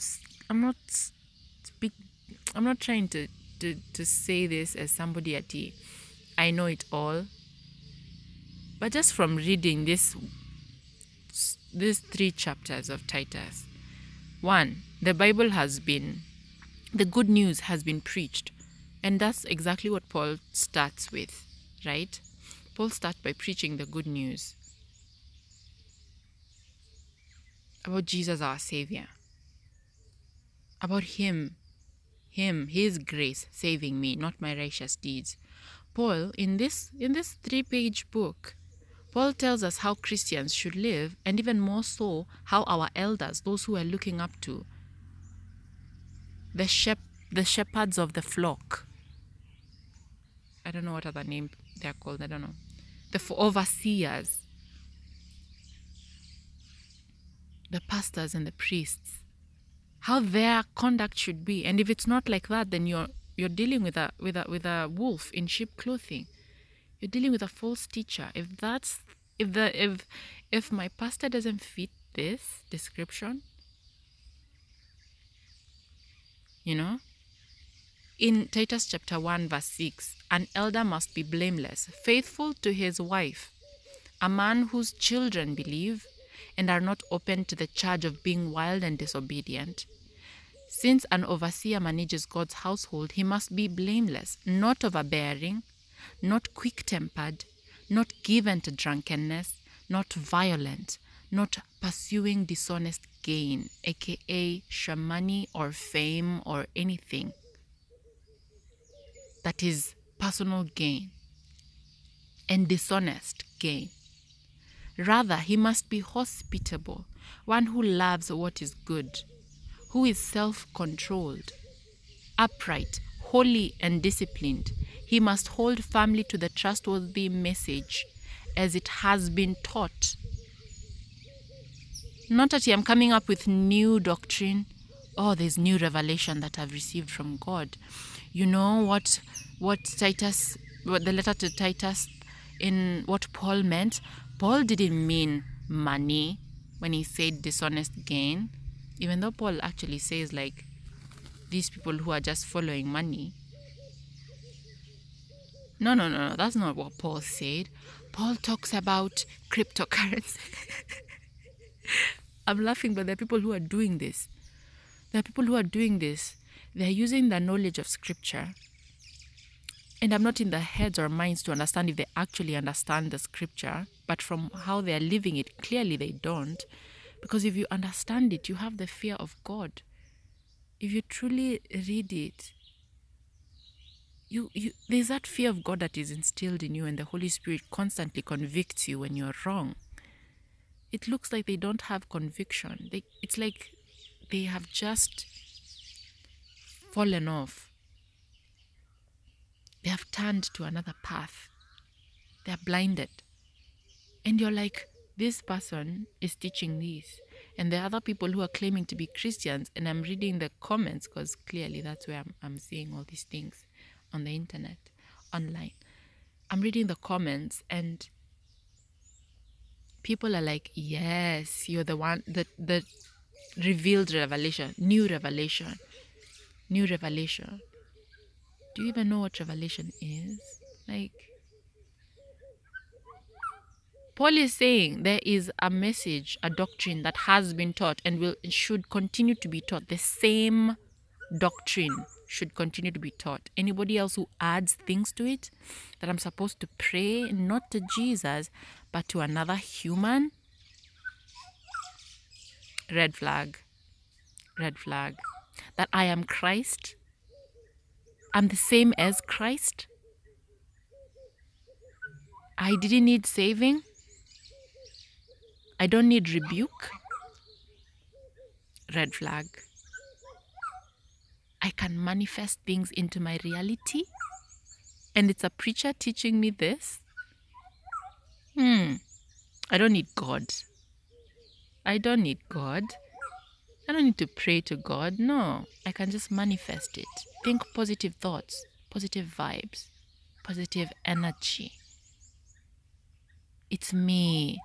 I'm not speak, I'm not trying to to to say this as somebody at the, I know it all. But just from reading this, these three chapters of Titus, one, the Bible has been, the good news has been preached. And that's exactly what Paul starts with, right? Paul starts by preaching the good news about Jesus, our Savior, about Him, Him, His grace saving me, not my righteous deeds. Paul, in this in this three-page book, Paul tells us how Christians should live, and even more so, how our elders, those who are looking up to, the shep the shepherds of the flock. I don't know what other name they're called. I don't know. The overseers, the pastors and the priests, how their conduct should be. And if it's not like that, then you're you're dealing with a with a with a wolf in sheep clothing. You're dealing with a false teacher. If that's if the if if my pastor doesn't fit this description, you know, in Titus chapter 1, verse 6, an elder must be blameless, faithful to his wife, a man whose children believe and are not open to the charge of being wild and disobedient. Since an overseer manages God's household, he must be blameless, not overbearing, not quick tempered, not given to drunkenness, not violent, not pursuing dishonest gain, aka shamani or fame or anything that is personal gain and dishonest gain. Rather, he must be hospitable, one who loves what is good, who is self controlled, upright, holy, and disciplined. He must hold firmly to the trustworthy message as it has been taught. Not that I'm coming up with new doctrine. Oh, there's new revelation that I've received from God. You know what what Titus what the letter to Titus in what Paul meant? Paul didn't mean money when he said dishonest gain, even though Paul actually says like these people who are just following money. No, no, no, no, that's not what Paul said. Paul talks about cryptocurrency. I'm laughing, but there are people who are doing this. There are people who are doing this. They're using the knowledge of scripture. And I'm not in the heads or minds to understand if they actually understand the scripture, but from how they are living it, clearly they don't. Because if you understand it, you have the fear of God. If you truly read it, you, you there's that fear of God that is instilled in you, and the Holy Spirit constantly convicts you when you're wrong. It looks like they don't have conviction. They, it's like they have just fallen off. They have turned to another path. They are blinded. And you're like, this person is teaching this. And there are other people who are claiming to be Christians, and I'm reading the comments because clearly that's where I'm, I'm seeing all these things on the internet, online. I'm reading the comments, and people are like, yes, you're the one that the revealed revelation, new revelation, new revelation. Do you even know what revelation is? Like, Paul is saying there is a message, a doctrine that has been taught and will should continue to be taught. The same doctrine should continue to be taught. Anybody else who adds things to it, that I'm supposed to pray not to Jesus but to another human, red flag, red flag. That I am Christ. I'm the same as Christ. I didn't need saving. I don't need rebuke. Red flag. I can manifest things into my reality. And it's a preacher teaching me this. Hmm. I don't need God. I don't need God. I don't need to pray to God. No, I can just manifest it. Think positive thoughts, positive vibes, positive energy. It's me.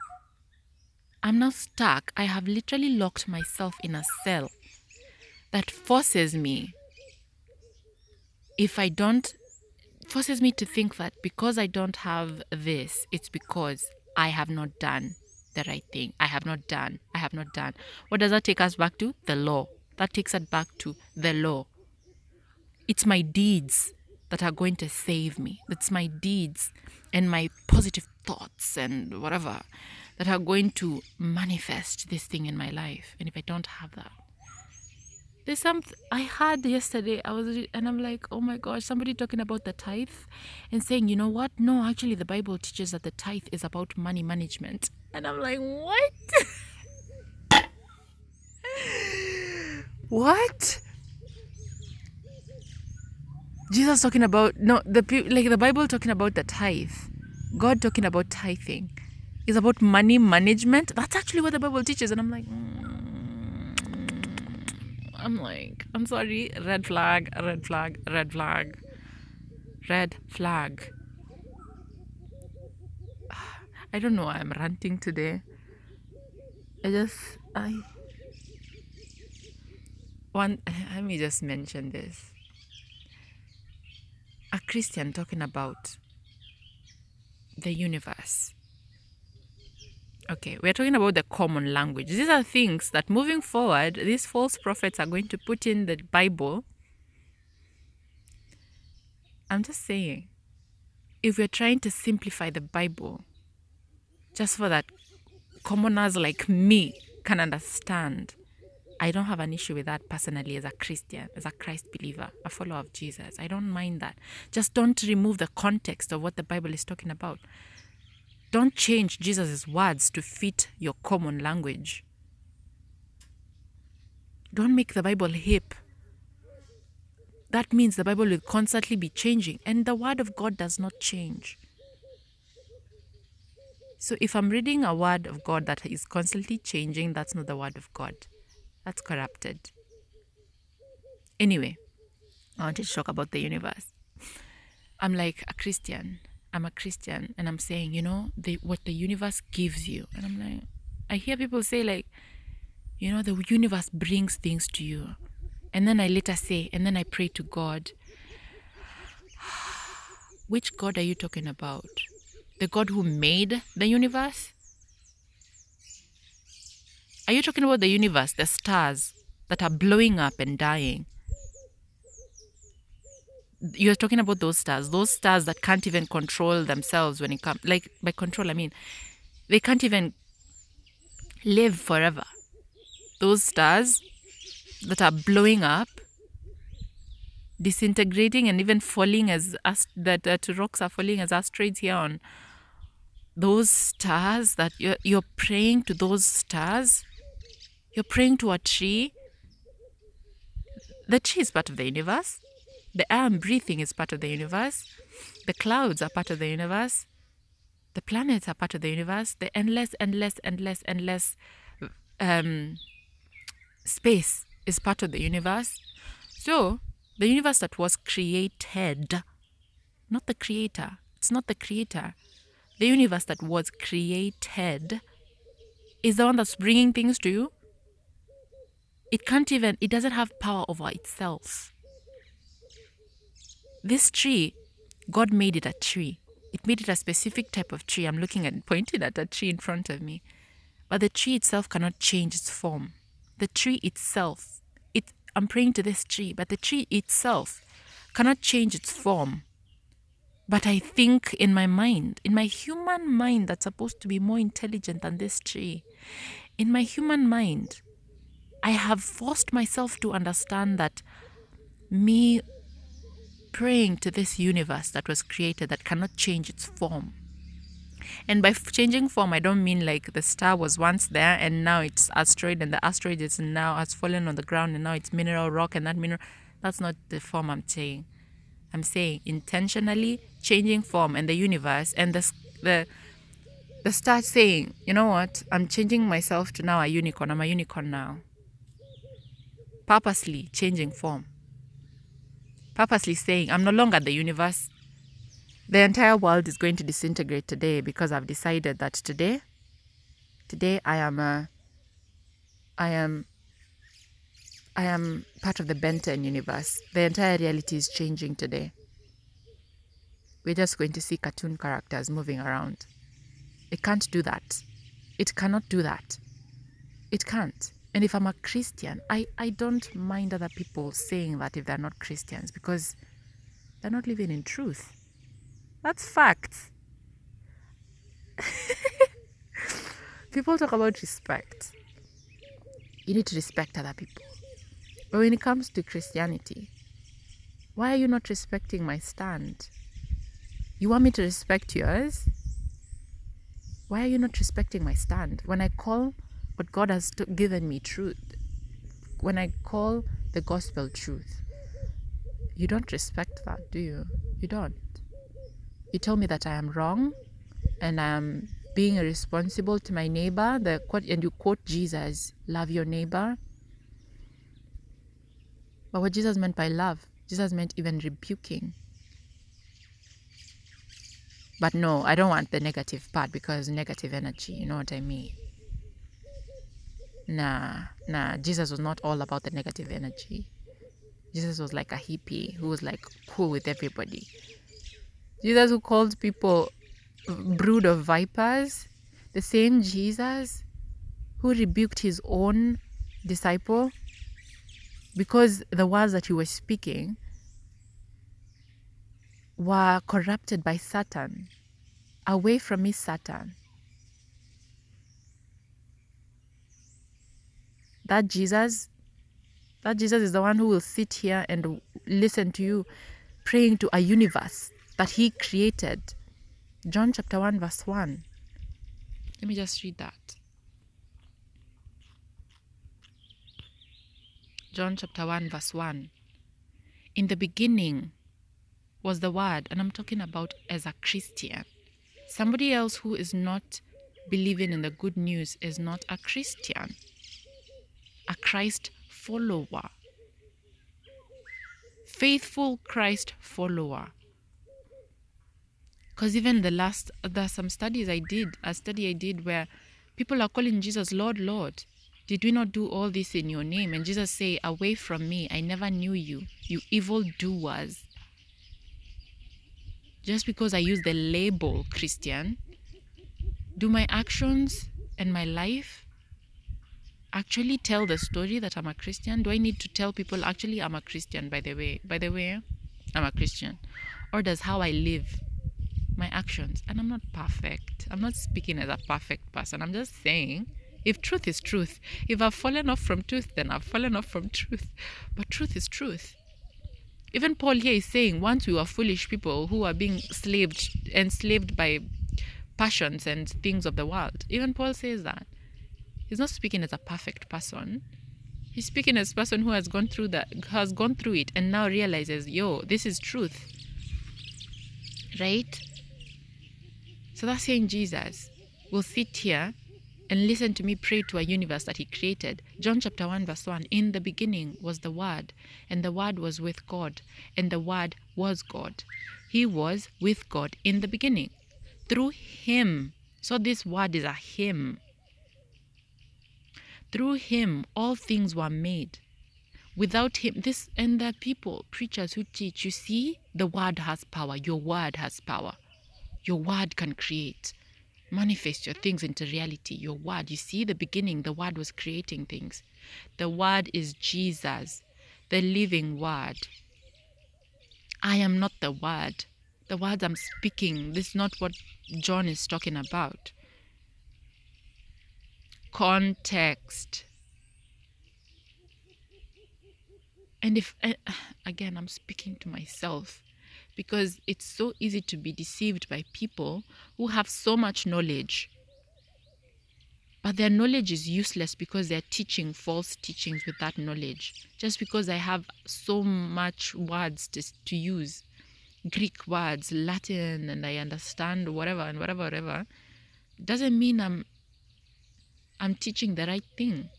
I'm not stuck. I have literally locked myself in a cell that forces me, if I don't, forces me to think that because I don't have this, it's because I have not done the right thing. I have not done. I have not done. What does that take us back to? The law. That takes us back to the law. It's my deeds that are going to save me. It's my deeds and my positive thoughts and whatever that are going to manifest this thing in my life. And if I don't have that, there's some I heard yesterday. I was and I'm like, oh my gosh, somebody talking about the tithe and saying, you know what? No, actually, the Bible teaches that the tithe is about money management. And I'm like, what? what? Jesus talking about no the like the Bible talking about the tithe, God talking about tithing, is about money management. That's actually what the Bible teaches, and I'm like. Mm I'm like, I'm sorry, red flag, red flag, red flag, red flag. I don't know why I'm ranting today. I just, I. One, let me just mention this. A Christian talking about the universe Okay, we're talking about the common language. These are things that moving forward, these false prophets are going to put in the Bible. I'm just saying, if we're trying to simplify the Bible, just for that commoners like me can understand, I don't have an issue with that personally as a Christian, as a Christ believer, a follower of Jesus. I don't mind that. Just don't remove the context of what the Bible is talking about. Don't change Jesus' words to fit your common language. Don't make the Bible hip. That means the Bible will constantly be changing, and the Word of God does not change. So if I'm reading a Word of God that is constantly changing, that's not the Word of God. That's corrupted. Anyway, I wanted to talk about the universe. I'm like a Christian. I'm a Christian and I'm saying, you know, the, what the universe gives you. And I'm like, I hear people say, like, you know, the universe brings things to you. And then I later say, and then I pray to God. Which God are you talking about? The God who made the universe? Are you talking about the universe, the stars that are blowing up and dying? You're talking about those stars, those stars that can't even control themselves when it comes, like by control, I mean, they can't even live forever. Those stars that are blowing up, disintegrating, and even falling as that uh, to rocks are falling as asteroids here on those stars that you're, you're praying to those stars. You're praying to a tree. The tree is part of the universe the air I'm breathing is part of the universe. The clouds are part of the universe. The planets are part of the universe. The endless, endless, endless, endless um, space is part of the universe. So, the universe that was created, not the creator, it's not the creator. The universe that was created is the one that's bringing things to you. It can't even, it doesn't have power over itself. This tree, God made it a tree. It made it a specific type of tree. I'm looking at pointing at a tree in front of me. But the tree itself cannot change its form. The tree itself, it I'm praying to this tree, but the tree itself cannot change its form. But I think in my mind, in my human mind that's supposed to be more intelligent than this tree, in my human mind, I have forced myself to understand that me praying to this universe that was created that cannot change its form. And by changing form, I don't mean like the star was once there and now it's asteroid and the asteroid is now has fallen on the ground and now it's mineral rock and that mineral. That's not the form I'm saying. I'm saying intentionally changing form and the universe and the the the star saying, you know what, I'm changing myself to now a unicorn. I'm a unicorn now. Purposely changing form purposely saying, I'm no longer the universe. The entire world is going to disintegrate today because I've decided that today, today I am a, I am, I am part of the Ben 10 universe. The entire reality is changing today. We're just going to see cartoon characters moving around. It can't do that. It cannot do that. It can't. And if I'm a Christian, I, I don't mind other people saying that if they're not Christians because they're not living in truth. That's facts. people talk about respect. You need to respect other people. But when it comes to Christianity, why are you not respecting my stand? You want me to respect yours? Why are you not respecting my stand? When I call but God has given me truth. When I call the gospel truth, you don't respect that, do you? You don't. You tell me that I am wrong and I am being irresponsible to my neighbor. The quote, and you quote Jesus, love your neighbor. But what Jesus meant by love, Jesus meant even rebuking. But no, I don't want the negative part because negative energy, you know what I mean? Nah, nah, Jesus was not all about the negative energy. Jesus was like a hippie who was like cool with everybody. Jesus who called people brood of vipers, the same Jesus who rebuked his own disciple because the words that he was speaking were corrupted by Satan. Away from me, Satan. That Jesus, that Jesus is the one who will sit here and listen to you praying to a universe that he created. John chapter 1, verse 1. Let me just read that. John chapter 1, verse 1. In the beginning was the Word, and I'm talking about as a Christian. Somebody else who is not believing in the good news is not a Christian a Christ follower. Faithful Christ follower. Because even the last, there are some studies I did, a study I did where people are calling Jesus Lord, Lord. Did we not do all this in your name? And Jesus say, Away from me, I never knew you, you evil doers. Just because I use the label Christian, do my actions and my life actually tell the story that I'm a Christian? Do I need to tell people actually I'm a Christian by the way? By the way, I'm a Christian. Or does how I live, my actions, and I'm not perfect. I'm not speaking as a perfect person. I'm just saying if truth is truth, if I've fallen off from truth, then I've fallen off from truth. But truth is truth. Even Paul here is saying once we were foolish people who are being slaved enslaved by passions and things of the world. Even Paul says that. He's not speaking as a perfect person. He's speaking as a person who has gone through that, has gone through it, and now realizes, yo, this is truth. Right? So that's saying Jesus will sit here and listen to me pray to a universe that he created. John chapter 1, verse 1 In the beginning was the Word, and the Word was with God, and the Word was God. He was with God in the beginning. Through him. So this word is a him. Through him, all things were made. Without him, this and the people, preachers who teach, you see, the word has power. Your word has power. Your word can create, manifest your things into reality. Your word, you see, the beginning, the word was creating things. The word is Jesus, the living word. I am not the word. The words I'm speaking, this is not what John is talking about context. and if uh, again i'm speaking to myself because it's so easy to be deceived by people who have so much knowledge but their knowledge is useless because they're teaching false teachings with that knowledge just because i have so much words to, to use greek words latin and i understand whatever and whatever whatever doesn't mean i'm i'm teaching the right thing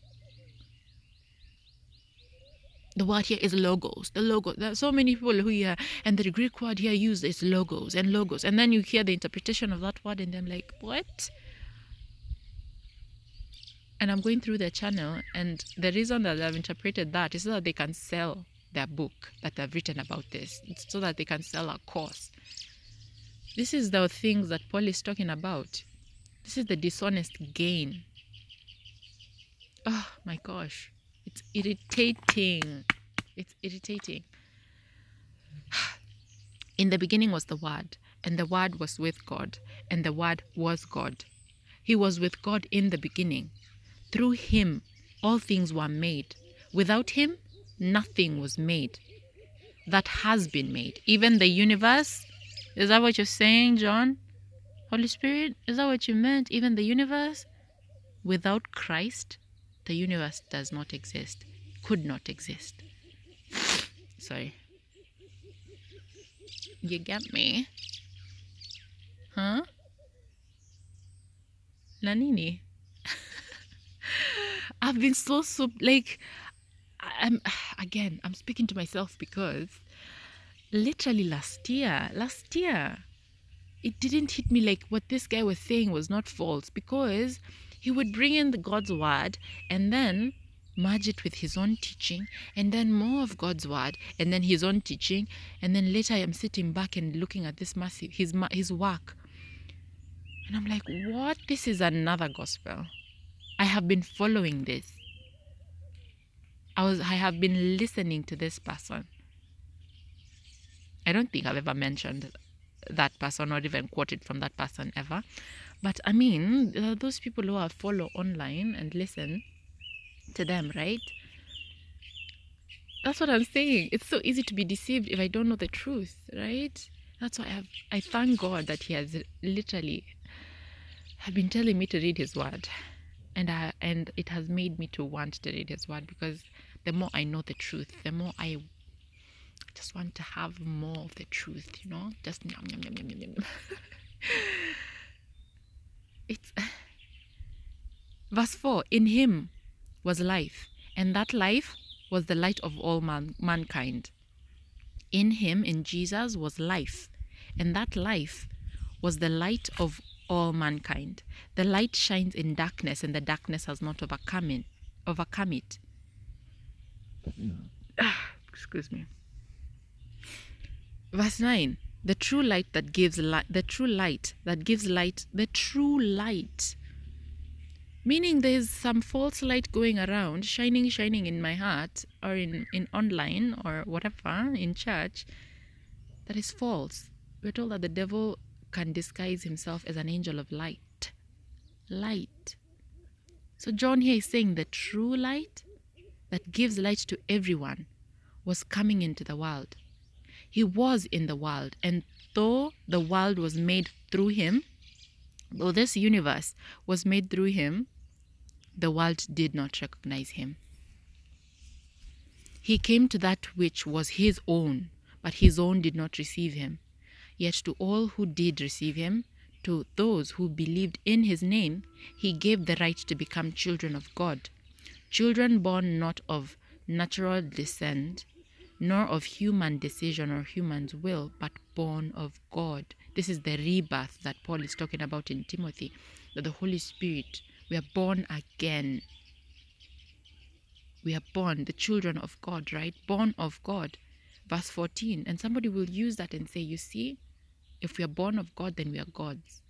the word here is logos. The logo. There are so many people who hear, and the Greek word here used is logos and logos. And then you hear the interpretation of that word, and I'm like, what? And I'm going through their channel, and the reason that I've interpreted that is so that they can sell their book that they've written about this, it's so that they can sell a course. This is the things that Paul is talking about. This is the dishonest gain. Oh my gosh. It's irritating. It's irritating. In the beginning was the Word, and the Word was with God, and the Word was God. He was with God in the beginning. Through him, all things were made. Without him, nothing was made that has been made. Even the universe. Is that what you're saying, John? Holy Spirit, is that what you meant? Even the universe? Without Christ, the universe does not exist, could not exist. Sorry. You get me? Huh? Lanini. I've been so so like I'm again I'm speaking to myself because literally last year last year it didn't hit me like what this guy was saying was not false because he would bring in the God's word and then merge it with his own teaching and then more of God's word and then his own teaching and then later I'm sitting back and looking at this massive his his work. And I'm like what? This is another gospel. I have been following this. I was I have been listening to this person. I don't think I've ever mentioned that person or even quoted from that person ever but I mean, uh, those people who are follow online and listen to them, right? That's what I'm saying. It's so easy to be deceived if I don't know the truth, right? That's why I have, I thank God that He has literally have been telling me to read His Word, and I and it has made me to want to read His Word because the more I know the truth, the more I just want to have more of the truth, you know, just yum, yum, yum, yum, yum. It's verse 4 in him was life and that life was the light of all man- mankind. In him in jesus was life and that life was the light of all mankind. The light shines in darkness and the darkness has not overcome it overcome it. Excuse me. Verse 9 the true light that gives light the true light that gives light the true light. Meaning there's some false light going around shining shining in my heart or in in online or whatever in church that is false. We're told that the devil can disguise himself as an angel of light. Light. So john here is saying the true light that gives light to everyone was coming into the world he was in the world, and though the world was made through him, though this universe was made through him, the world did not recognize him. He came to that which was his own, but his own did not receive him. Yet to all who did receive him, to those who believed in his name, he gave the right to become children of God, children born not of natural descent, nor of human decision or human's will, but born of God. This is the rebirth that Paul is talking about in Timothy, that the Holy Spirit, we are born again. We are born, the children of God, right? Born of God. Verse 14. And somebody will use that and say, You see, if we are born of God, then we are gods.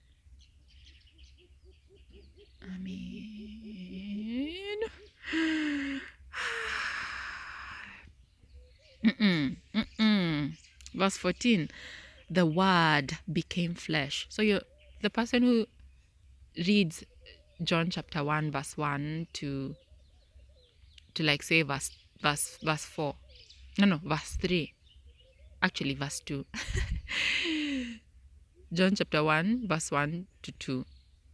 I mean, Mm-mm, mm-mm. Verse 14 the word became flesh. So you the person who reads John chapter 1 verse 1 to to like say verse verse verse 4 No, no, verse 3. Actually, verse 2. John chapter 1, verse 1 to 2.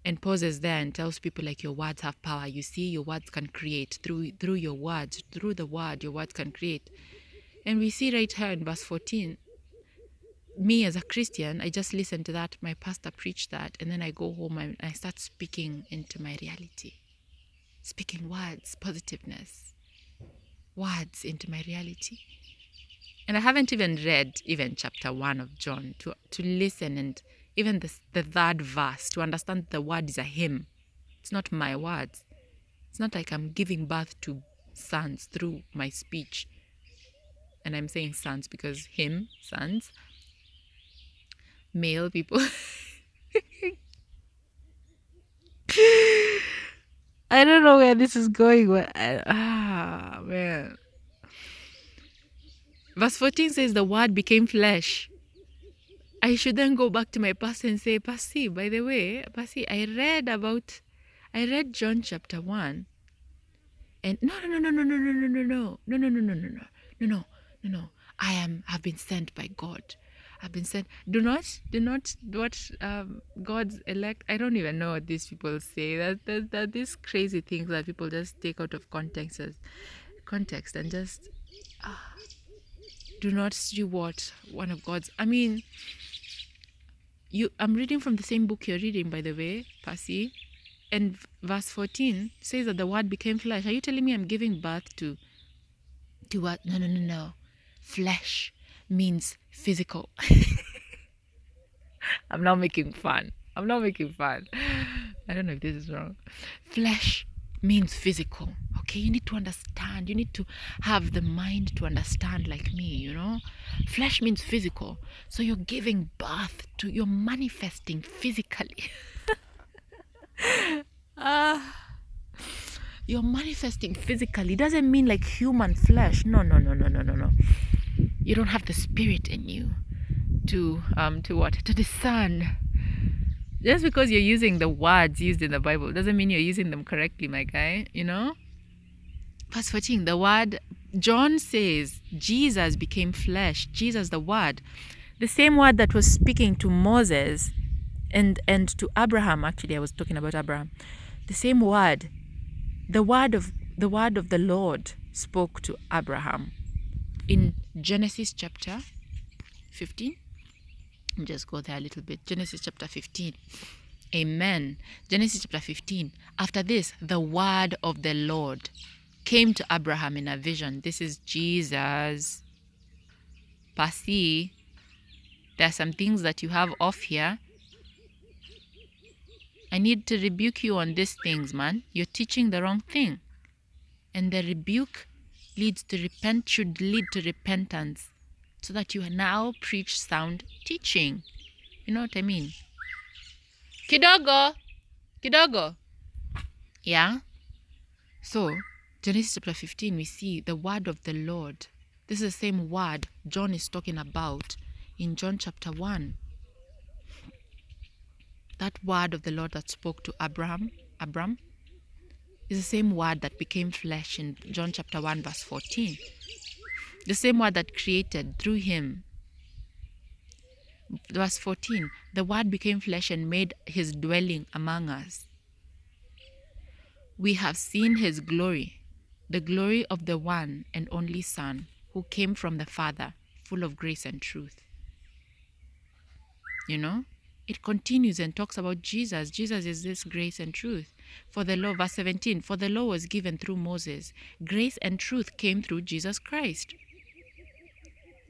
And pauses there and tells people like your words have power. You see, your words can create through through your words, through the word, your words can create. And we see right here in verse 14, me as a Christian, I just listen to that. My pastor preached that, and then I go home and I start speaking into my reality, speaking words, positiveness, words into my reality. And I haven't even read even chapter one of John to to listen and even the, the third verse to understand the word is a hymn. It's not my words. It's not like I'm giving birth to sons through my speech. And I'm saying sons because him, sons, male people. I don't know where this is going, but I, ah, man. Verse 14 says, The word became flesh. I should then go back to my pastor and say, Pasi, by the way, Pasi, I read about, I read John chapter 1. And no, no, no, no, no, no, no, no, no, no, no, no, no, no, no, no, no, no, no, no. I am, I've been sent by God. I've been sent. Do not, do not, what um, God's elect. I don't even know what these people say. That, that, that these crazy things that people just take out of context, as, context and just ah, do not see what one of God's. I mean, you. I'm reading from the same book you're reading, by the way, Pasi, and verse 14 says that the word became flesh. Are you telling me I'm giving birth to? To what? No, no, no, no. Flesh means physical. I'm not making fun. I'm not making fun. I don't know if this is wrong. Flesh means physical. Okay, you need to understand. You need to have the mind to understand, like me, you know? Flesh means physical. So you're giving birth to, you're manifesting physically. uh, you're manifesting physically. It doesn't mean like human flesh. No, no, no, no, no, no, no. You don't have the spirit in you to um to what? To discern just because you're using the words used in the bible doesn't mean you're using them correctly my guy you know? Verse 14 the word john says jesus became flesh. Jesus the word. The same word that was speaking to moses and and to abraham actually i was talking about abraham. The same word the word of the word of the lord spoke to abraham in Genesis chapter 15. Just go there a little bit. Genesis chapter 15. Amen. Genesis chapter 15. After this, the word of the Lord came to Abraham in a vision. This is Jesus. Pasi, there are some things that you have off here. I need to rebuke you on these things, man. You're teaching the wrong thing. And the rebuke leads to repent should lead to repentance so that you now preach sound teaching. You know what i mean? Kidogo. Kidogo. Yeah? So genesis chapter 15 we see the word of the lord. This is the same word john is talking about in john chapter 1 that word of the lord that spoke to abraham abraham is the same word that became flesh in John chapter 1, verse 14. The same word that created through him. Verse 14 The word became flesh and made his dwelling among us. We have seen his glory, the glory of the one and only Son who came from the Father, full of grace and truth. You know, it continues and talks about Jesus. Jesus is this grace and truth. For the law, verse 17, for the law was given through Moses, grace and truth came through Jesus Christ.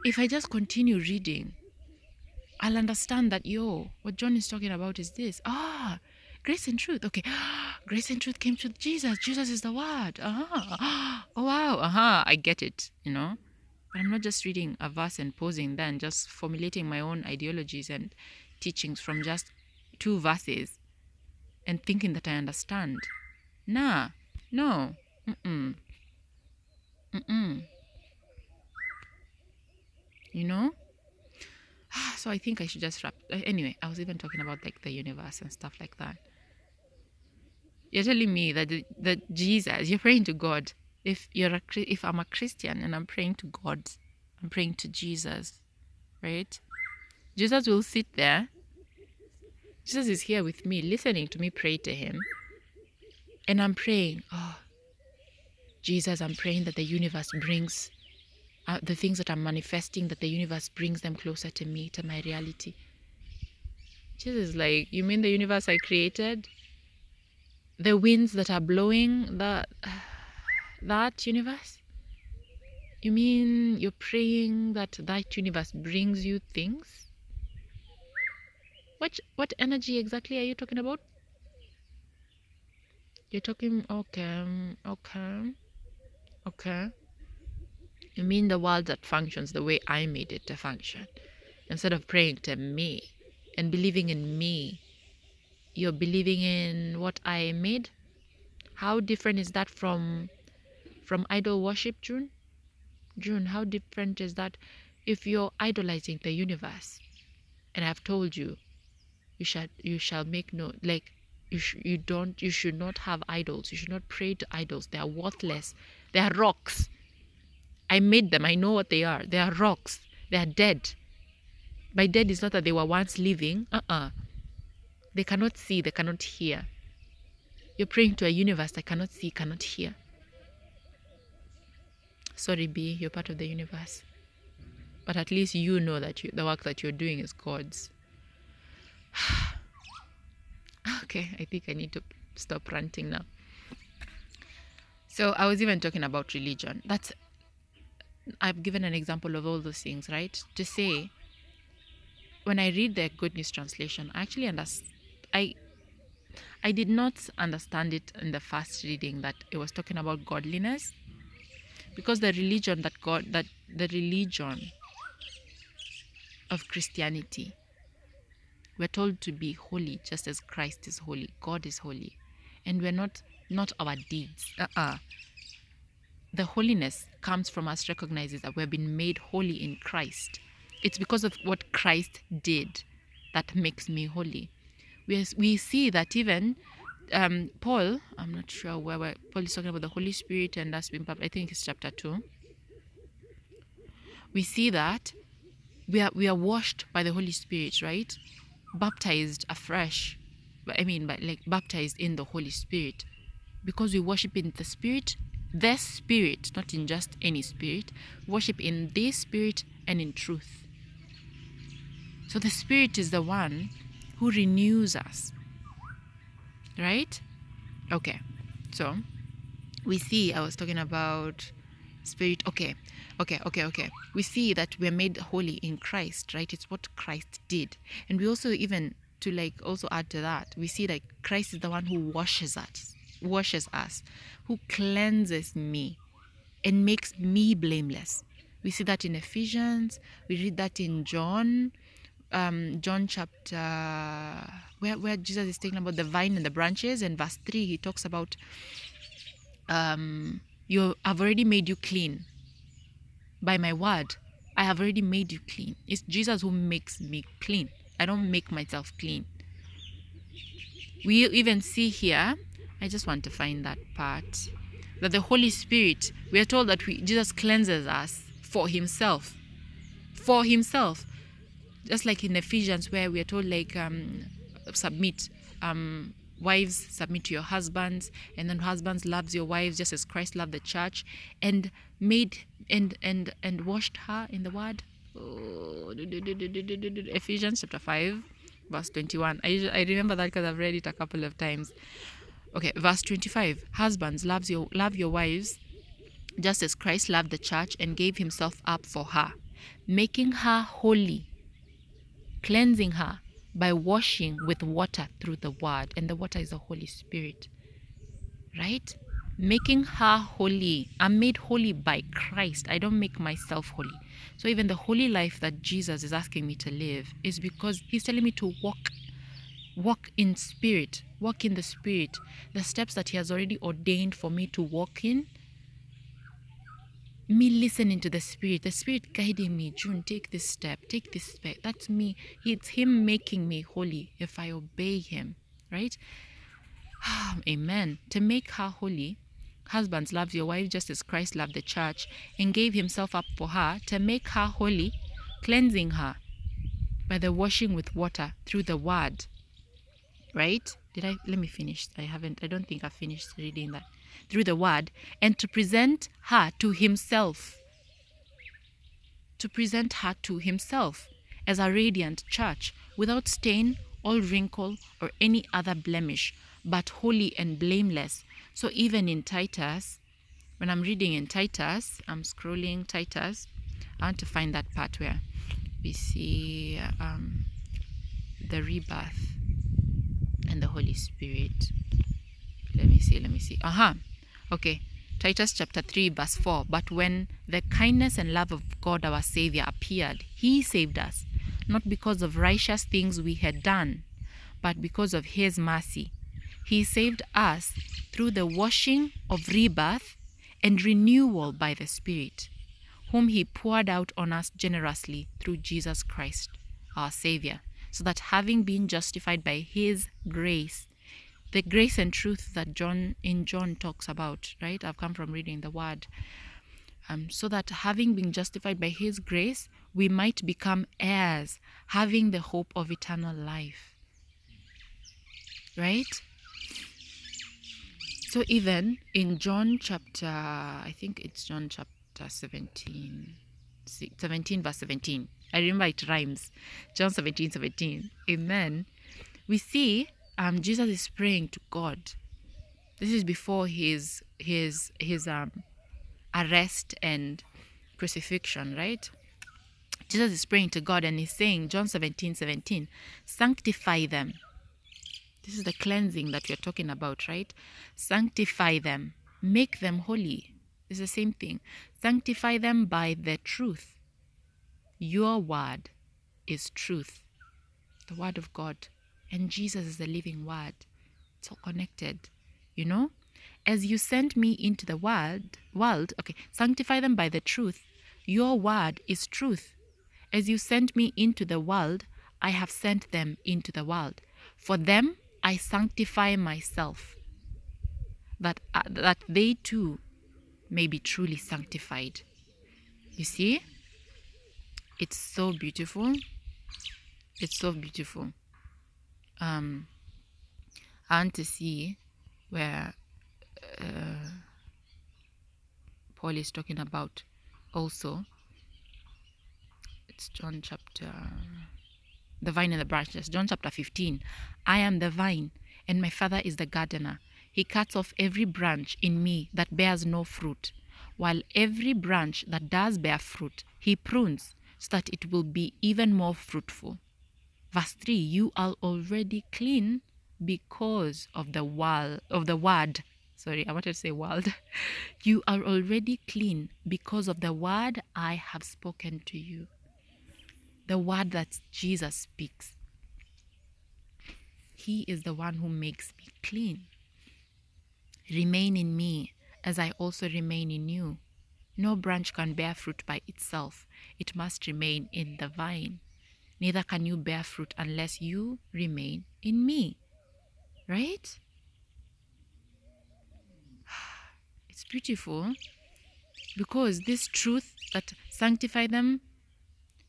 If I just continue reading, I'll understand that, yo, what John is talking about is this. Ah, grace and truth. Okay, grace and truth came through Jesus. Jesus is the word. Uh-huh. Oh, wow. Uh-huh. I get it, you know. But I'm not just reading a verse and posing then, just formulating my own ideologies and teachings from just two verses and thinking that I understand. Nah, no. Mm-mm. Mm-mm. You know? So I think I should just wrap. Uh, anyway, I was even talking about like the universe and stuff like that. You're telling me that that Jesus, you're praying to God. if you're a if I'm a Christian and I'm praying to God, I'm praying to Jesus, right? Jesus will sit there. Jesus is here with me, listening to me pray to him. And I'm praying, oh, Jesus, I'm praying that the universe brings uh, the things that I'm manifesting, that the universe brings them closer to me, to my reality. Jesus like, you mean the universe I created? The winds that are blowing that that universe? You mean you're praying that that universe brings you things? What what energy exactly are you talking about? You're talking okay, okay, okay. You mean the world that functions the way I made it to function? Instead of praying to me and believing in me, you're believing in what I made? How different is that from from idol worship, June? June, how different is that if you're idolizing the universe? And I've told you, you shall you shall make no like you sh- you don't you should not have idols. You should not pray to idols. They are worthless. They are rocks. I made them. I know what they are. They are rocks. They are dead. By dead is not that they were once living. Uh-uh. They cannot see. They cannot hear. You're praying to a universe that cannot see, cannot hear. Sorry, B, you're part of the universe. But at least you know that you, the work that you're doing is God's. okay, I think I need to stop ranting now. So I was even talking about religion. That's I've given an example of all those things, right? To say when I read the Good News translation, I actually understand. I I did not understand it in the first reading that it was talking about godliness, because the religion that God that the religion of Christianity, we're told to be holy just as Christ is holy. God is holy, and we're not not our deeds. Uh-uh. The holiness comes from us recognizing that we've been made holy in Christ. It's because of what Christ did that makes me holy. We, we see that even um, Paul, I'm not sure where, where Paul is talking about the Holy Spirit and that's been, I think it's chapter 2. We see that we are, we are washed by the Holy Spirit, right? Baptized afresh. But I mean, by, like baptized in the Holy Spirit. Because we worship in the Spirit, the Spirit, not in just any Spirit, worship in the Spirit and in truth. So the Spirit is the one who renews us. Right? Okay. So we see, I was talking about Spirit. Okay. Okay, okay, okay. We see that we're made holy in Christ, right? It's what Christ did. And we also even to like also add to that, we see that Christ is the one who washes us, washes us, who cleanses me and makes me blameless. We see that in Ephesians, we read that in John, um, John chapter where where Jesus is talking about the vine and the branches, and verse three he talks about um, you have already made you clean by my word. I have already made you clean. It's Jesus who makes me clean. I don't make myself clean. We even see here, I just want to find that part, that the Holy Spirit, we are told that we, Jesus cleanses us for himself. For himself. Just like in Ephesians, where we are told, like, um, submit. Um, wives submit to your husbands and then husbands loves your wives just as christ loved the church and made and and and washed her in the word. Oh, ephesians chapter 5 verse 21 i, I remember that because i've read it a couple of times. Okay verse 25 husbands loves your love your wives just as christ loved the church and gave himself up for her making her holy cleansing her by washing with water through the word and the water is the holy spirit right? Making her holy. I'm made holy by christ. I don't make myself holy. So even the holy life that jesus is asking me to live is because he's telling me to walk walk in spirit walk in the spirit. The steps that he has already ordained for me to walk in me listening to the spirit the spirit guiding me june take this step take this step that's me it's him making me holy if i obey him right amen to make her holy Husbands, love your wife just as Christ loved the church and gave himself up for her to make her holy, cleansing her by the washing with water through the word. Right? Did I? Let me finish. I haven't, I don't think I finished reading that. Through the word, and to present her to himself. To present her to himself as a radiant church without stain or wrinkle or any other blemish, but holy and blameless. So even in Titus, when I'm reading in Titus, I'm scrolling Titus, I want to find that part where we see um, the rebirth and the Holy Spirit. Let me see, let me see. Aha, uh-huh. Okay. Titus chapter 3, verse 4. But when the kindness and love of God our Savior appeared, He saved us, not because of righteous things we had done, but because of His mercy. He saved us through the washing of rebirth and renewal by the Spirit, whom He poured out on us generously through Jesus Christ, our Savior, so that having been justified by His grace, the grace and truth that John in John talks about, right? I've come from reading the word. Um, so that having been justified by his grace, we might become heirs, having the hope of eternal life. Right? So even in John chapter, I think it's John chapter 17, 17 verse 17. I remember it rhymes. John 17, 17. Amen. We see um, Jesus is praying to God. This is before his his his um, arrest and crucifixion, right? Jesus is praying to God and he's saying, John 17, 17, sanctify them. This is the cleansing that we're talking about, right? Sanctify them, make them holy. It's the same thing. Sanctify them by the truth. Your word is truth, the word of God and Jesus is the living word. It's all connected, you know? As you sent me into the world, world, okay, sanctify them by the truth. Your word is truth. As you sent me into the world, I have sent them into the world. For them I sanctify myself, that uh, that they too may be truly sanctified. You see? It's so beautiful. It's so beautiful um, I want to see where uh, Paul is talking about also. It's John chapter, the vine and the branches. John chapter 15. I am the vine, and my Father is the gardener. He cuts off every branch in me that bears no fruit, while every branch that does bear fruit, he prunes so that it will be even more fruitful. Verse 3 You are already clean because of the wall of the word. Sorry, I wanted to say world. You are already clean because of the word I have spoken to you. The word that Jesus speaks. He is the one who makes me clean. Remain in me as I also remain in you. No branch can bear fruit by itself, it must remain in the vine neither can you bear fruit unless you remain in me. Right? It's beautiful because this truth that sanctify them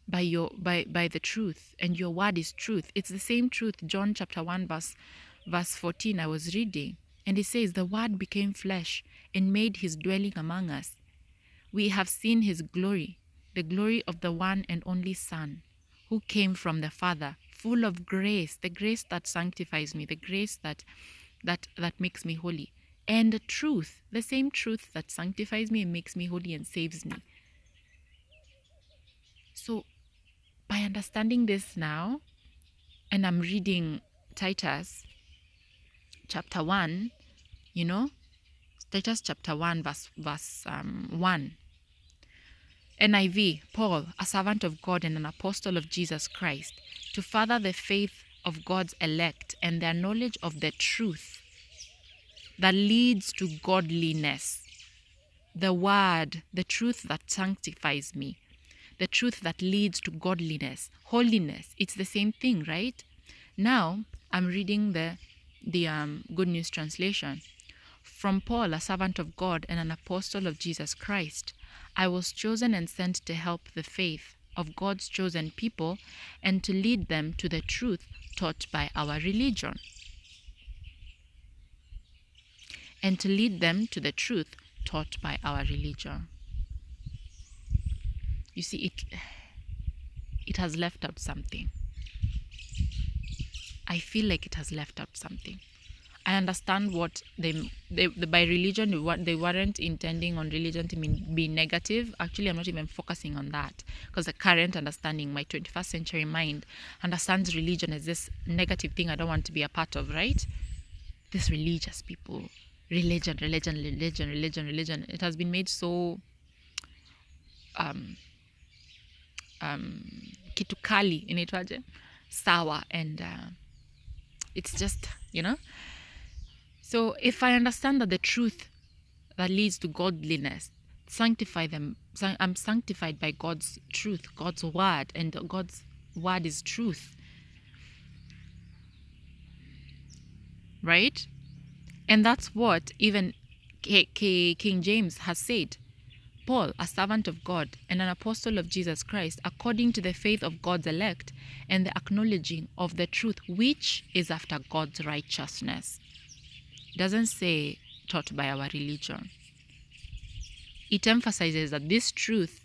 by your by by the truth and your word is truth it's the same truth john chapter 1 verse verse 14 i was reading and it says the word became flesh and made his dwelling among us we have seen his glory the glory of the one and only son who came from the Father, full of grace, the grace that sanctifies me, the grace that that that makes me holy, and truth, the same truth that sanctifies me and makes me holy and saves me. So, by understanding this now, and I'm reading Titus chapter 1, you know, Titus chapter 1, verse, verse um, 1. NIV, Paul, a servant of God and an apostle of Jesus Christ, to further the faith of God's elect and their knowledge of the truth that leads to godliness. The word, the truth that sanctifies me, the truth that leads to godliness, holiness. It's the same thing, right? Now I'm reading the the um, Good News translation. From Paul, a servant of God and an apostle of Jesus Christ, I was chosen and sent to help the faith of God's chosen people and to lead them to the truth taught by our religion. And to lead them to the truth taught by our religion. You see, it, it has left out something. I feel like it has left out something. I understand what they, they, by religion they weren't intending on religion to mean, be negative. Actually, I'm not even focusing on that because the current understanding, my 21st century mind, understands religion as this negative thing I don't want to be a part of. Right? This religious people, religion, religion, religion, religion, religion. It has been made so um, um, kitu kali inaitwaje sawa and uh, it's just you know so if I understand that the truth that leads to godliness, sanctify them, I'm sanctified by God's truth, God's word, and God's word is truth. Right? And that's what even King James has said. Paul, a servant of God and an apostle of Jesus Christ, according to the faith of God's elect and the acknowledging of the truth which is after God's righteousness doesn't say taught by our religion. It emphasizes that this truth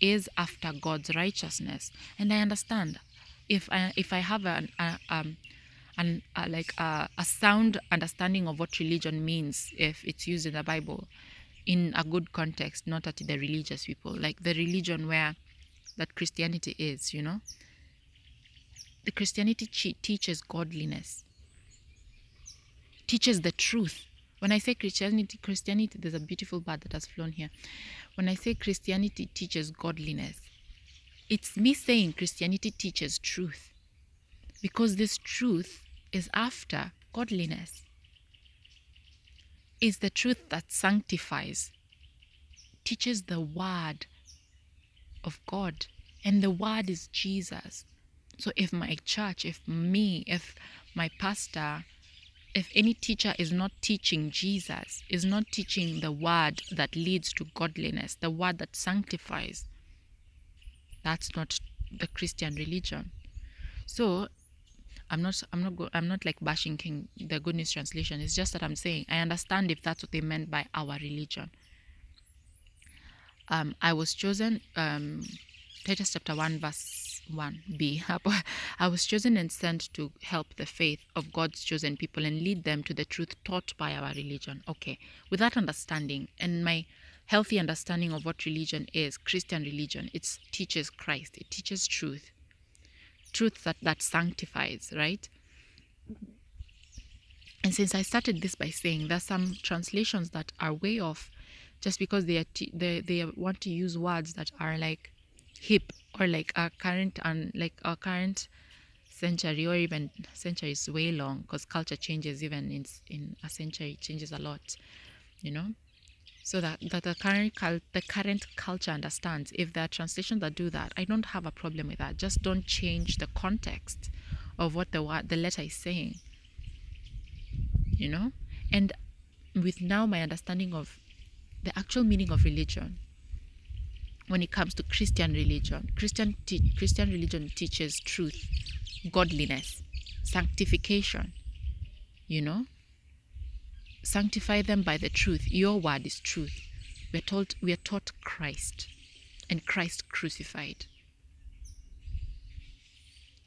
is after God's righteousness, and I understand if I if I have an a, um an a, like a, a sound understanding of what religion means if it's used in the Bible in a good context, not at the religious people, like the religion where that Christianity is, you know. The Christianity teaches godliness teaches the truth. When I say Christianity, Christianity, there's a beautiful bird that has flown here. When I say Christianity teaches godliness, it's me saying Christianity teaches truth. Because this truth is after godliness. Is the truth that sanctifies, teaches the word of God. And the word is Jesus. So if my church, if me, if my pastor, if any teacher is not teaching Jesus, is not teaching the word that leads to godliness, the word that sanctifies, that's not the Christian religion. So I'm not I'm not go, I'm not like bashing King the Good News translation. It's just that I'm saying I understand if that's what they meant by our religion. Um, I was chosen um, Titus chapter 1 verse 1b. I was chosen and sent to help the faith of God's chosen people and lead them to the truth taught by our religion. Okay, with that understanding and my healthy understanding of what religion is, Christian religion, it teaches Christ, it teaches truth, truth that, that sanctifies, right? And since I started this by saying there's some translations that are way off just because they, are t- they, they want to use words that are like hip or like our current and like our current century or even century is way long because culture changes even in in a century changes a lot you know? So that, that the current the current culture understands. If there are translations that do that i don't have a problem with that. Just don't change the context of what the what the letter is saying you know? And with now my understanding of the actual meaning of religion when it comes to Christian religion. Christian te- Christian religion teaches truth, godliness, sanctification. You know, sanctify them by the truth. Your word is truth. We are told we are taught Christ, and Christ crucified.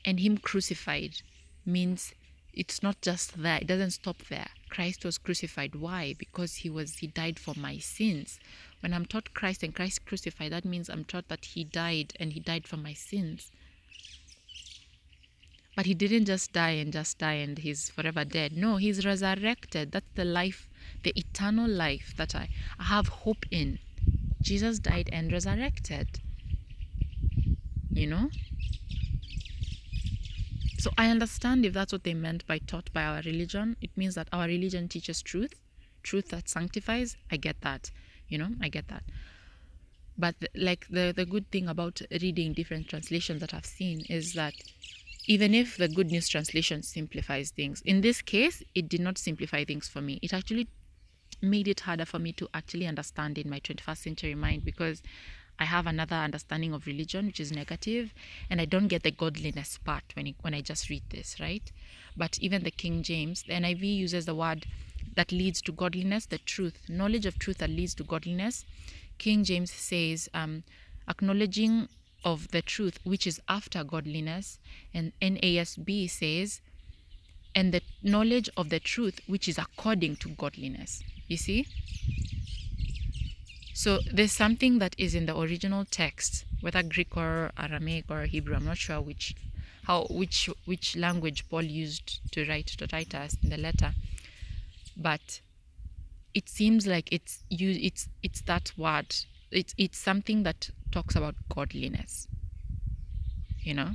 And Him crucified means it's not just there. It doesn't stop there. Christ was crucified. Why? Because He was He died for my sins when I'm taught Christ and Christ crucified, that means I'm taught that He died and He died for my sins. But He didn't just die and just die and He's forever dead. No, He's resurrected. That's the life, the eternal life that I, I have hope in. Jesus died and resurrected. You know? So I understand if that's what they meant by taught by our religion. It means that our religion teaches truth, truth that sanctifies. I get that you know i get that but like the the good thing about reading different translations that i've seen is that even if the good news translation simplifies things in this case it did not simplify things for me it actually made it harder for me to actually understand in my 21st century mind because I have another understanding of religion which is negative and I don't get the godliness part when it, when I just read this, right? But even the King James, the NIV uses the word that leads to godliness, the truth, knowledge of truth that leads to godliness. King James says, um, acknowledging of the truth which is after godliness, and NASB says, and the knowledge of the truth which is according to godliness. You see? So there's something that is in the original text, whether Greek or Aramaic or Hebrew, I'm not sure which how which which language Paul used to write to Titus in the letter. But it seems like it's you it's it's that word. It's it's something that talks about godliness. You know?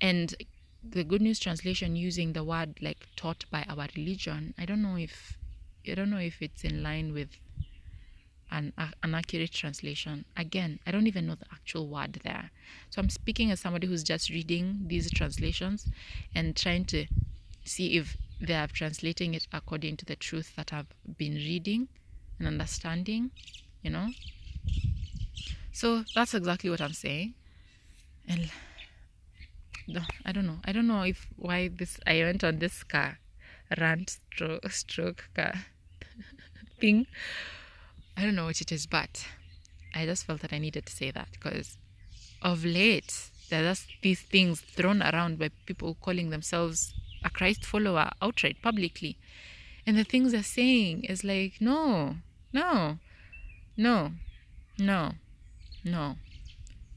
And the good news translation using the word like taught by our religion, I don't know if I don't know if it's in line with an, an accurate translation. Again, I don't even know the actual word there. So I'm speaking as somebody who's just reading these translations and trying to see if they are translating it according to the truth that I've been reading and understanding, you know. So that's exactly what I'm saying. And I don't know. I don't know if why this I went on this car rant stroke, stroke car thing. I don't know what it is, but I just felt that I needed to say that because of late there are just these things thrown around by people calling themselves a Christ follower outright publicly. And the things they're saying is like, no, no, no, no, no.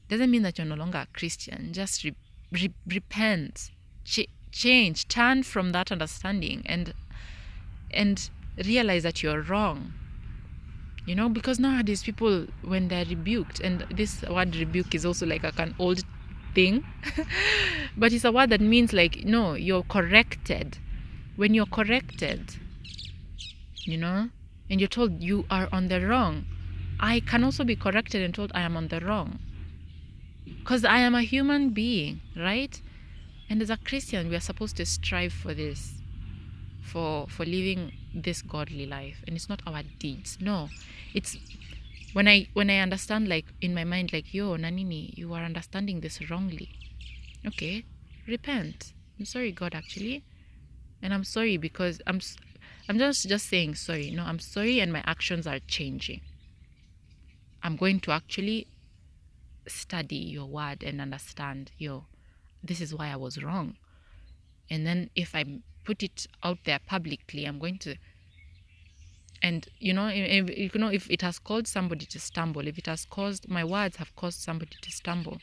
Doesn't mean that you're no longer a Christian. Just re- re- repent, ch- change, turn from that understanding, and and realize that you're wrong. You know, because nowadays people, when they're rebuked, and this word rebuke is also like an old thing, but it's a word that means like, no, you're corrected. When you're corrected, you know, and you're told you are on the wrong, I can also be corrected and told I am on the wrong. Because I am a human being, right? And as a Christian, we are supposed to strive for this, for for living this godly life. And it's not our deeds. No, it's when I when I understand like in my mind like yo Nanini, you are understanding this wrongly. Okay, repent. I'm sorry, God, actually, and I'm sorry because I'm I'm just just saying sorry. No, I'm sorry, and my actions are changing. I'm going to actually study your word and understand yo this is why i was wrong and then if i put it out there publicly i'm going to and you know if, you know if it has caused somebody to stumble if it has caused my words have caused somebody to stumble.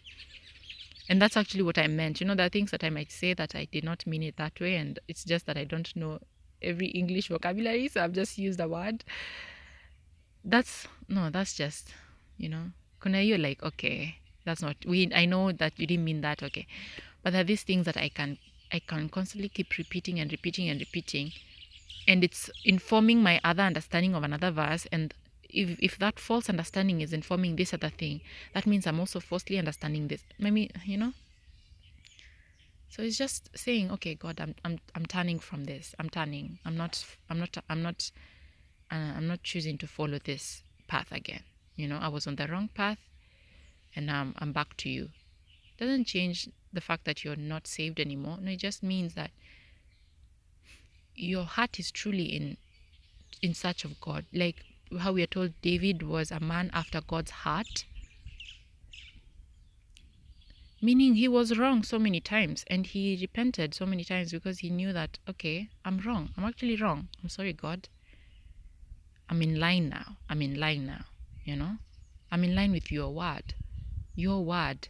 And that's actually what i meant. You know there are things that i might say that i did not mean it that way and it's just that i don't know every english vocabulary so i've just used a word. That's no that's just you know kuna you're like okay that's not we i know that you didn't mean that okay. But there are these things that i can i can constantly keep repeating and repeating and repeating and it's informing my other understanding of another verse and if, if that false understanding is informing this other thing that means i'm also falsely understanding this. Maybe you know? So it's just saying okay god i'm i'm, I'm turning from this. I'm turning. I'm not i'm not i'm not uh, i'm not choosing to follow this path again. You know i was on the wrong path and um, i'm back to you. Doesn't change the fact that you're not saved anymore. No it just means that your heart is truly in in search of god. Like how we are told david was a man after god's heart. Meaning he was wrong so many times and he repented so many times because he knew that okay i'm wrong. I'm actually wrong. I'm sorry god. I'm in line now. I'm in line now you know? I'm in line with your word. Your word.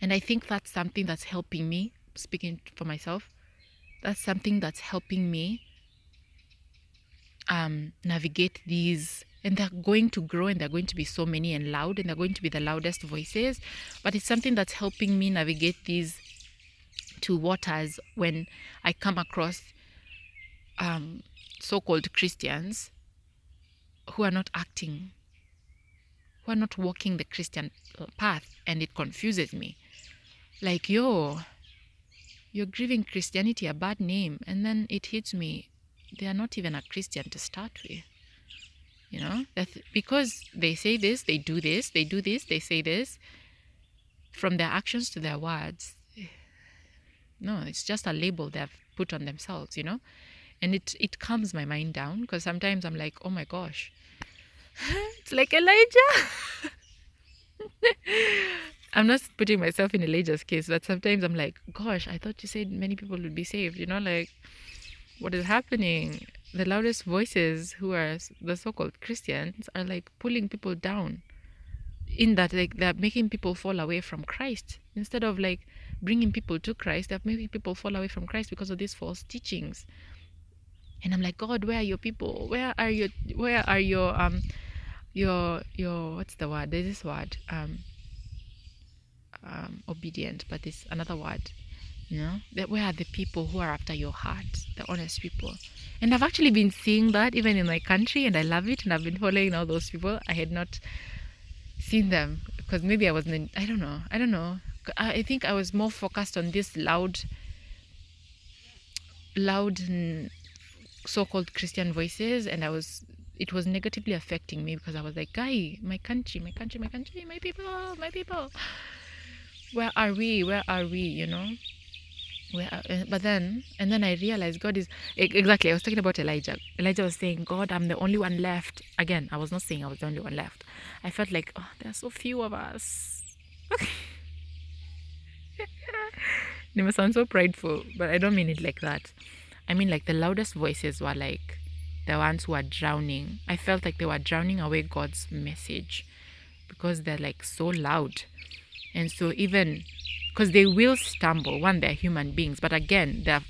And i think that's something that's helping me speaking for myself that's something that's helping me um, navigate these and they're going to grow and they're going to be so many and loud and they're going to be the loudest voices but it's something that's helping me navigate these two waters when i come across um, so-called christians who are not acting, who are not walking the Christian path, and it confuses me. Like, yo, you're giving Christianity a bad name, and then it hits me. they are not even a Christian to start with. You know, because they say this, they do this, they do this, they say this, from their actions to their words. Eh, no, it's just a label they've put on themselves, you know? And it it calms my mind down because sometimes I'm like, oh my gosh, it's like Elijah. I'm not putting myself in Elijah's case, but sometimes I'm like, gosh, I thought you said many people would be saved, you know, like what is happening? The loudest voices who are the so called Christians are like pulling people down in that like they're making people fall away from Christ instead of like bringing people to Christ. They're making people fall away from Christ because of these false teachings. And I'm like, God, where are your people? Where are your where are your um your your what's the word? There's this word um um obedient, but it's another word. You know, that where are the people who are after your heart, the honest people? And I've actually been seeing that even in my country, and I love it. And I've been following all those people. I had not seen them because maybe I wasn't. I don't know. I don't know. I think I was more focused on this loud, loud, so-called Christian voices, and I was. It was negatively affecting me because I was like, "Guy, my country, my country, my country, my people, my people. Where are we? Where are we? You know." Where, uh, but then and then i realized god is exactly i was talking about elijah elijah was saying god i'm the only one left again i was not saying i was the only one left i felt like oh there are so few of us Okay. they must sound so prideful but i don't mean it like that i mean like the loudest voices were like the ones who are drowning i felt like they were drowning away god's message because they're like so loud and so even because they will stumble. One, they're human beings, but again, they're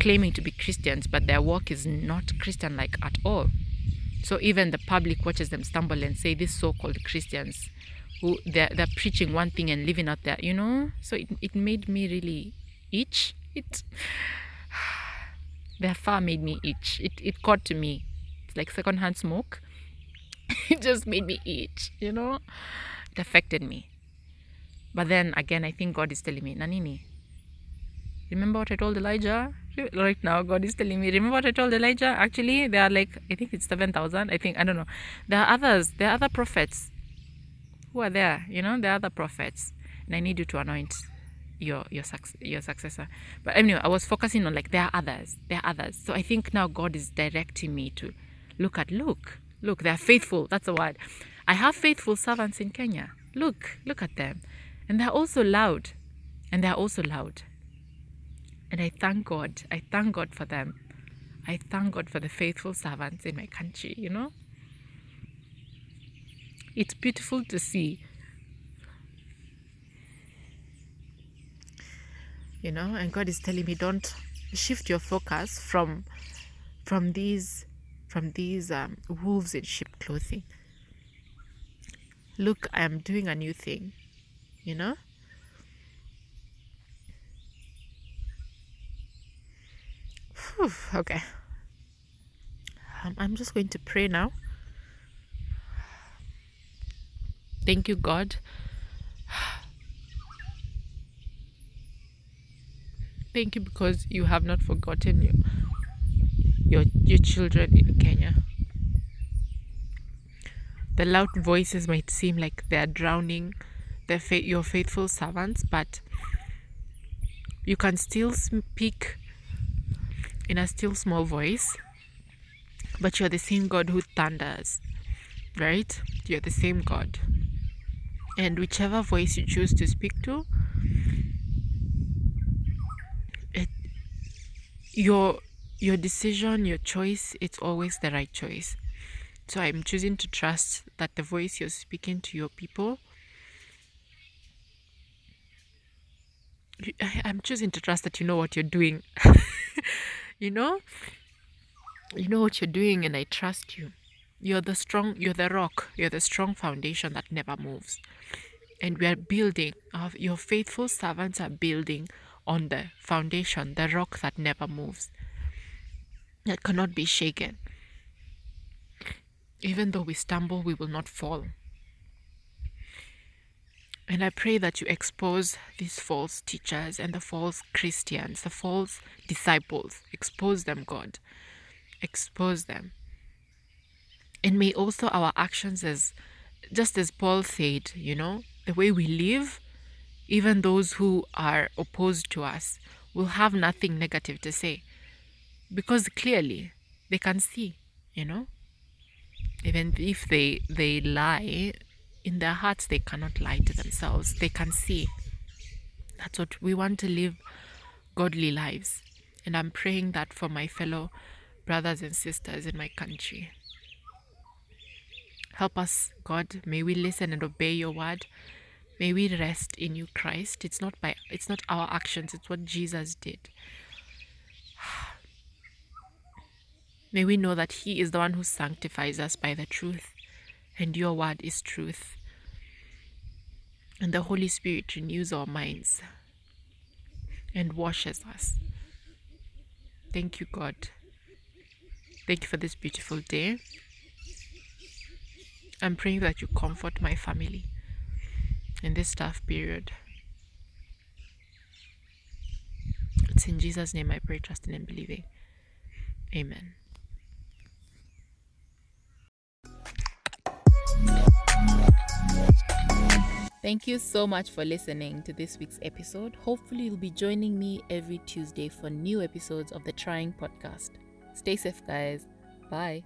claiming to be Christians, but their walk is not Christian like at all. So even the public watches them stumble and say these so-called Christians who they're, they're preaching one thing and living out there, you know. So it, it made me really itch. It their far made me itch. It it got to me. It's like secondhand smoke. it just made me itch, you know. It affected me. But then again, I think God is telling me, Nanini, remember what I told Elijah? Right now, God is telling me, remember what I told Elijah? Actually, there are like, I think it's 7,000. I think, I don't know. There are others, there are other prophets who are there, you know, there are other prophets. And I need you to anoint your your your successor. But anyway, I was focusing on like there are others, there are others. So I think now God is directing me to look at look, look, they're faithful. That's the word. I have faithful servants in Kenya. Look, look at them. And they're also loud. And they're also loud. And I thank God. I thank God for them. I thank God for the faithful servants in my country, you know? It's beautiful to see. You know, and God is telling me don't shift your focus from from these from these um, wolves in sheep clothing. Look, I am doing a new thing you know? Whew, okay. Um, i'm just going to pray now. Thank you god. Thank you because you have not forgotten your your, your children in kenya. The loud voices might seem like they're drowning the fa- your faithful servants, but you can still speak in a still small voice, but you're the same God who thunders, right? You're the same God. And whichever voice you choose to speak to, it, your your decision, your choice, it's always the right choice. So I'm choosing to trust that the voice you're speaking to your people I'm choosing to trust that you know what you're doing. you know? You know what you're doing, and I trust you. You're the strong, you're the rock, you're the strong foundation that never moves. And we are building, uh, your faithful servants are building on the foundation, the rock that never moves, that cannot be shaken. Even though we stumble, we will not fall. And I pray that you expose these false teachers and the false Christians, the false disciples. Expose them, God. expose them. And may also our actions, as just as Paul said, you know, the way we live, even those who are opposed to us will have nothing negative to say because clearly they can see, you know. Even if they they lie, in their hearts they cannot lie to themselves. They can see. That's what we want to live godly lives. And I'm praying that for my fellow brothers and sisters in my country. Help us, God. May we listen and obey your word. May we rest in you, Christ. It's not by it's not our actions, it's what Jesus did. May we know that He is the one who sanctifies us by the truth, and your word is truth. And the Holy Spirit renews our minds and washes us. Thank you, God. Thank you for this beautiful day. I'm praying that you comfort my family in this tough period. It's in Jesus' name I pray, trusting and believing. Amen. Thank you so much for listening to this week's episode. Hopefully, you'll be joining me every Tuesday for new episodes of the Trying Podcast. Stay safe, guys. Bye.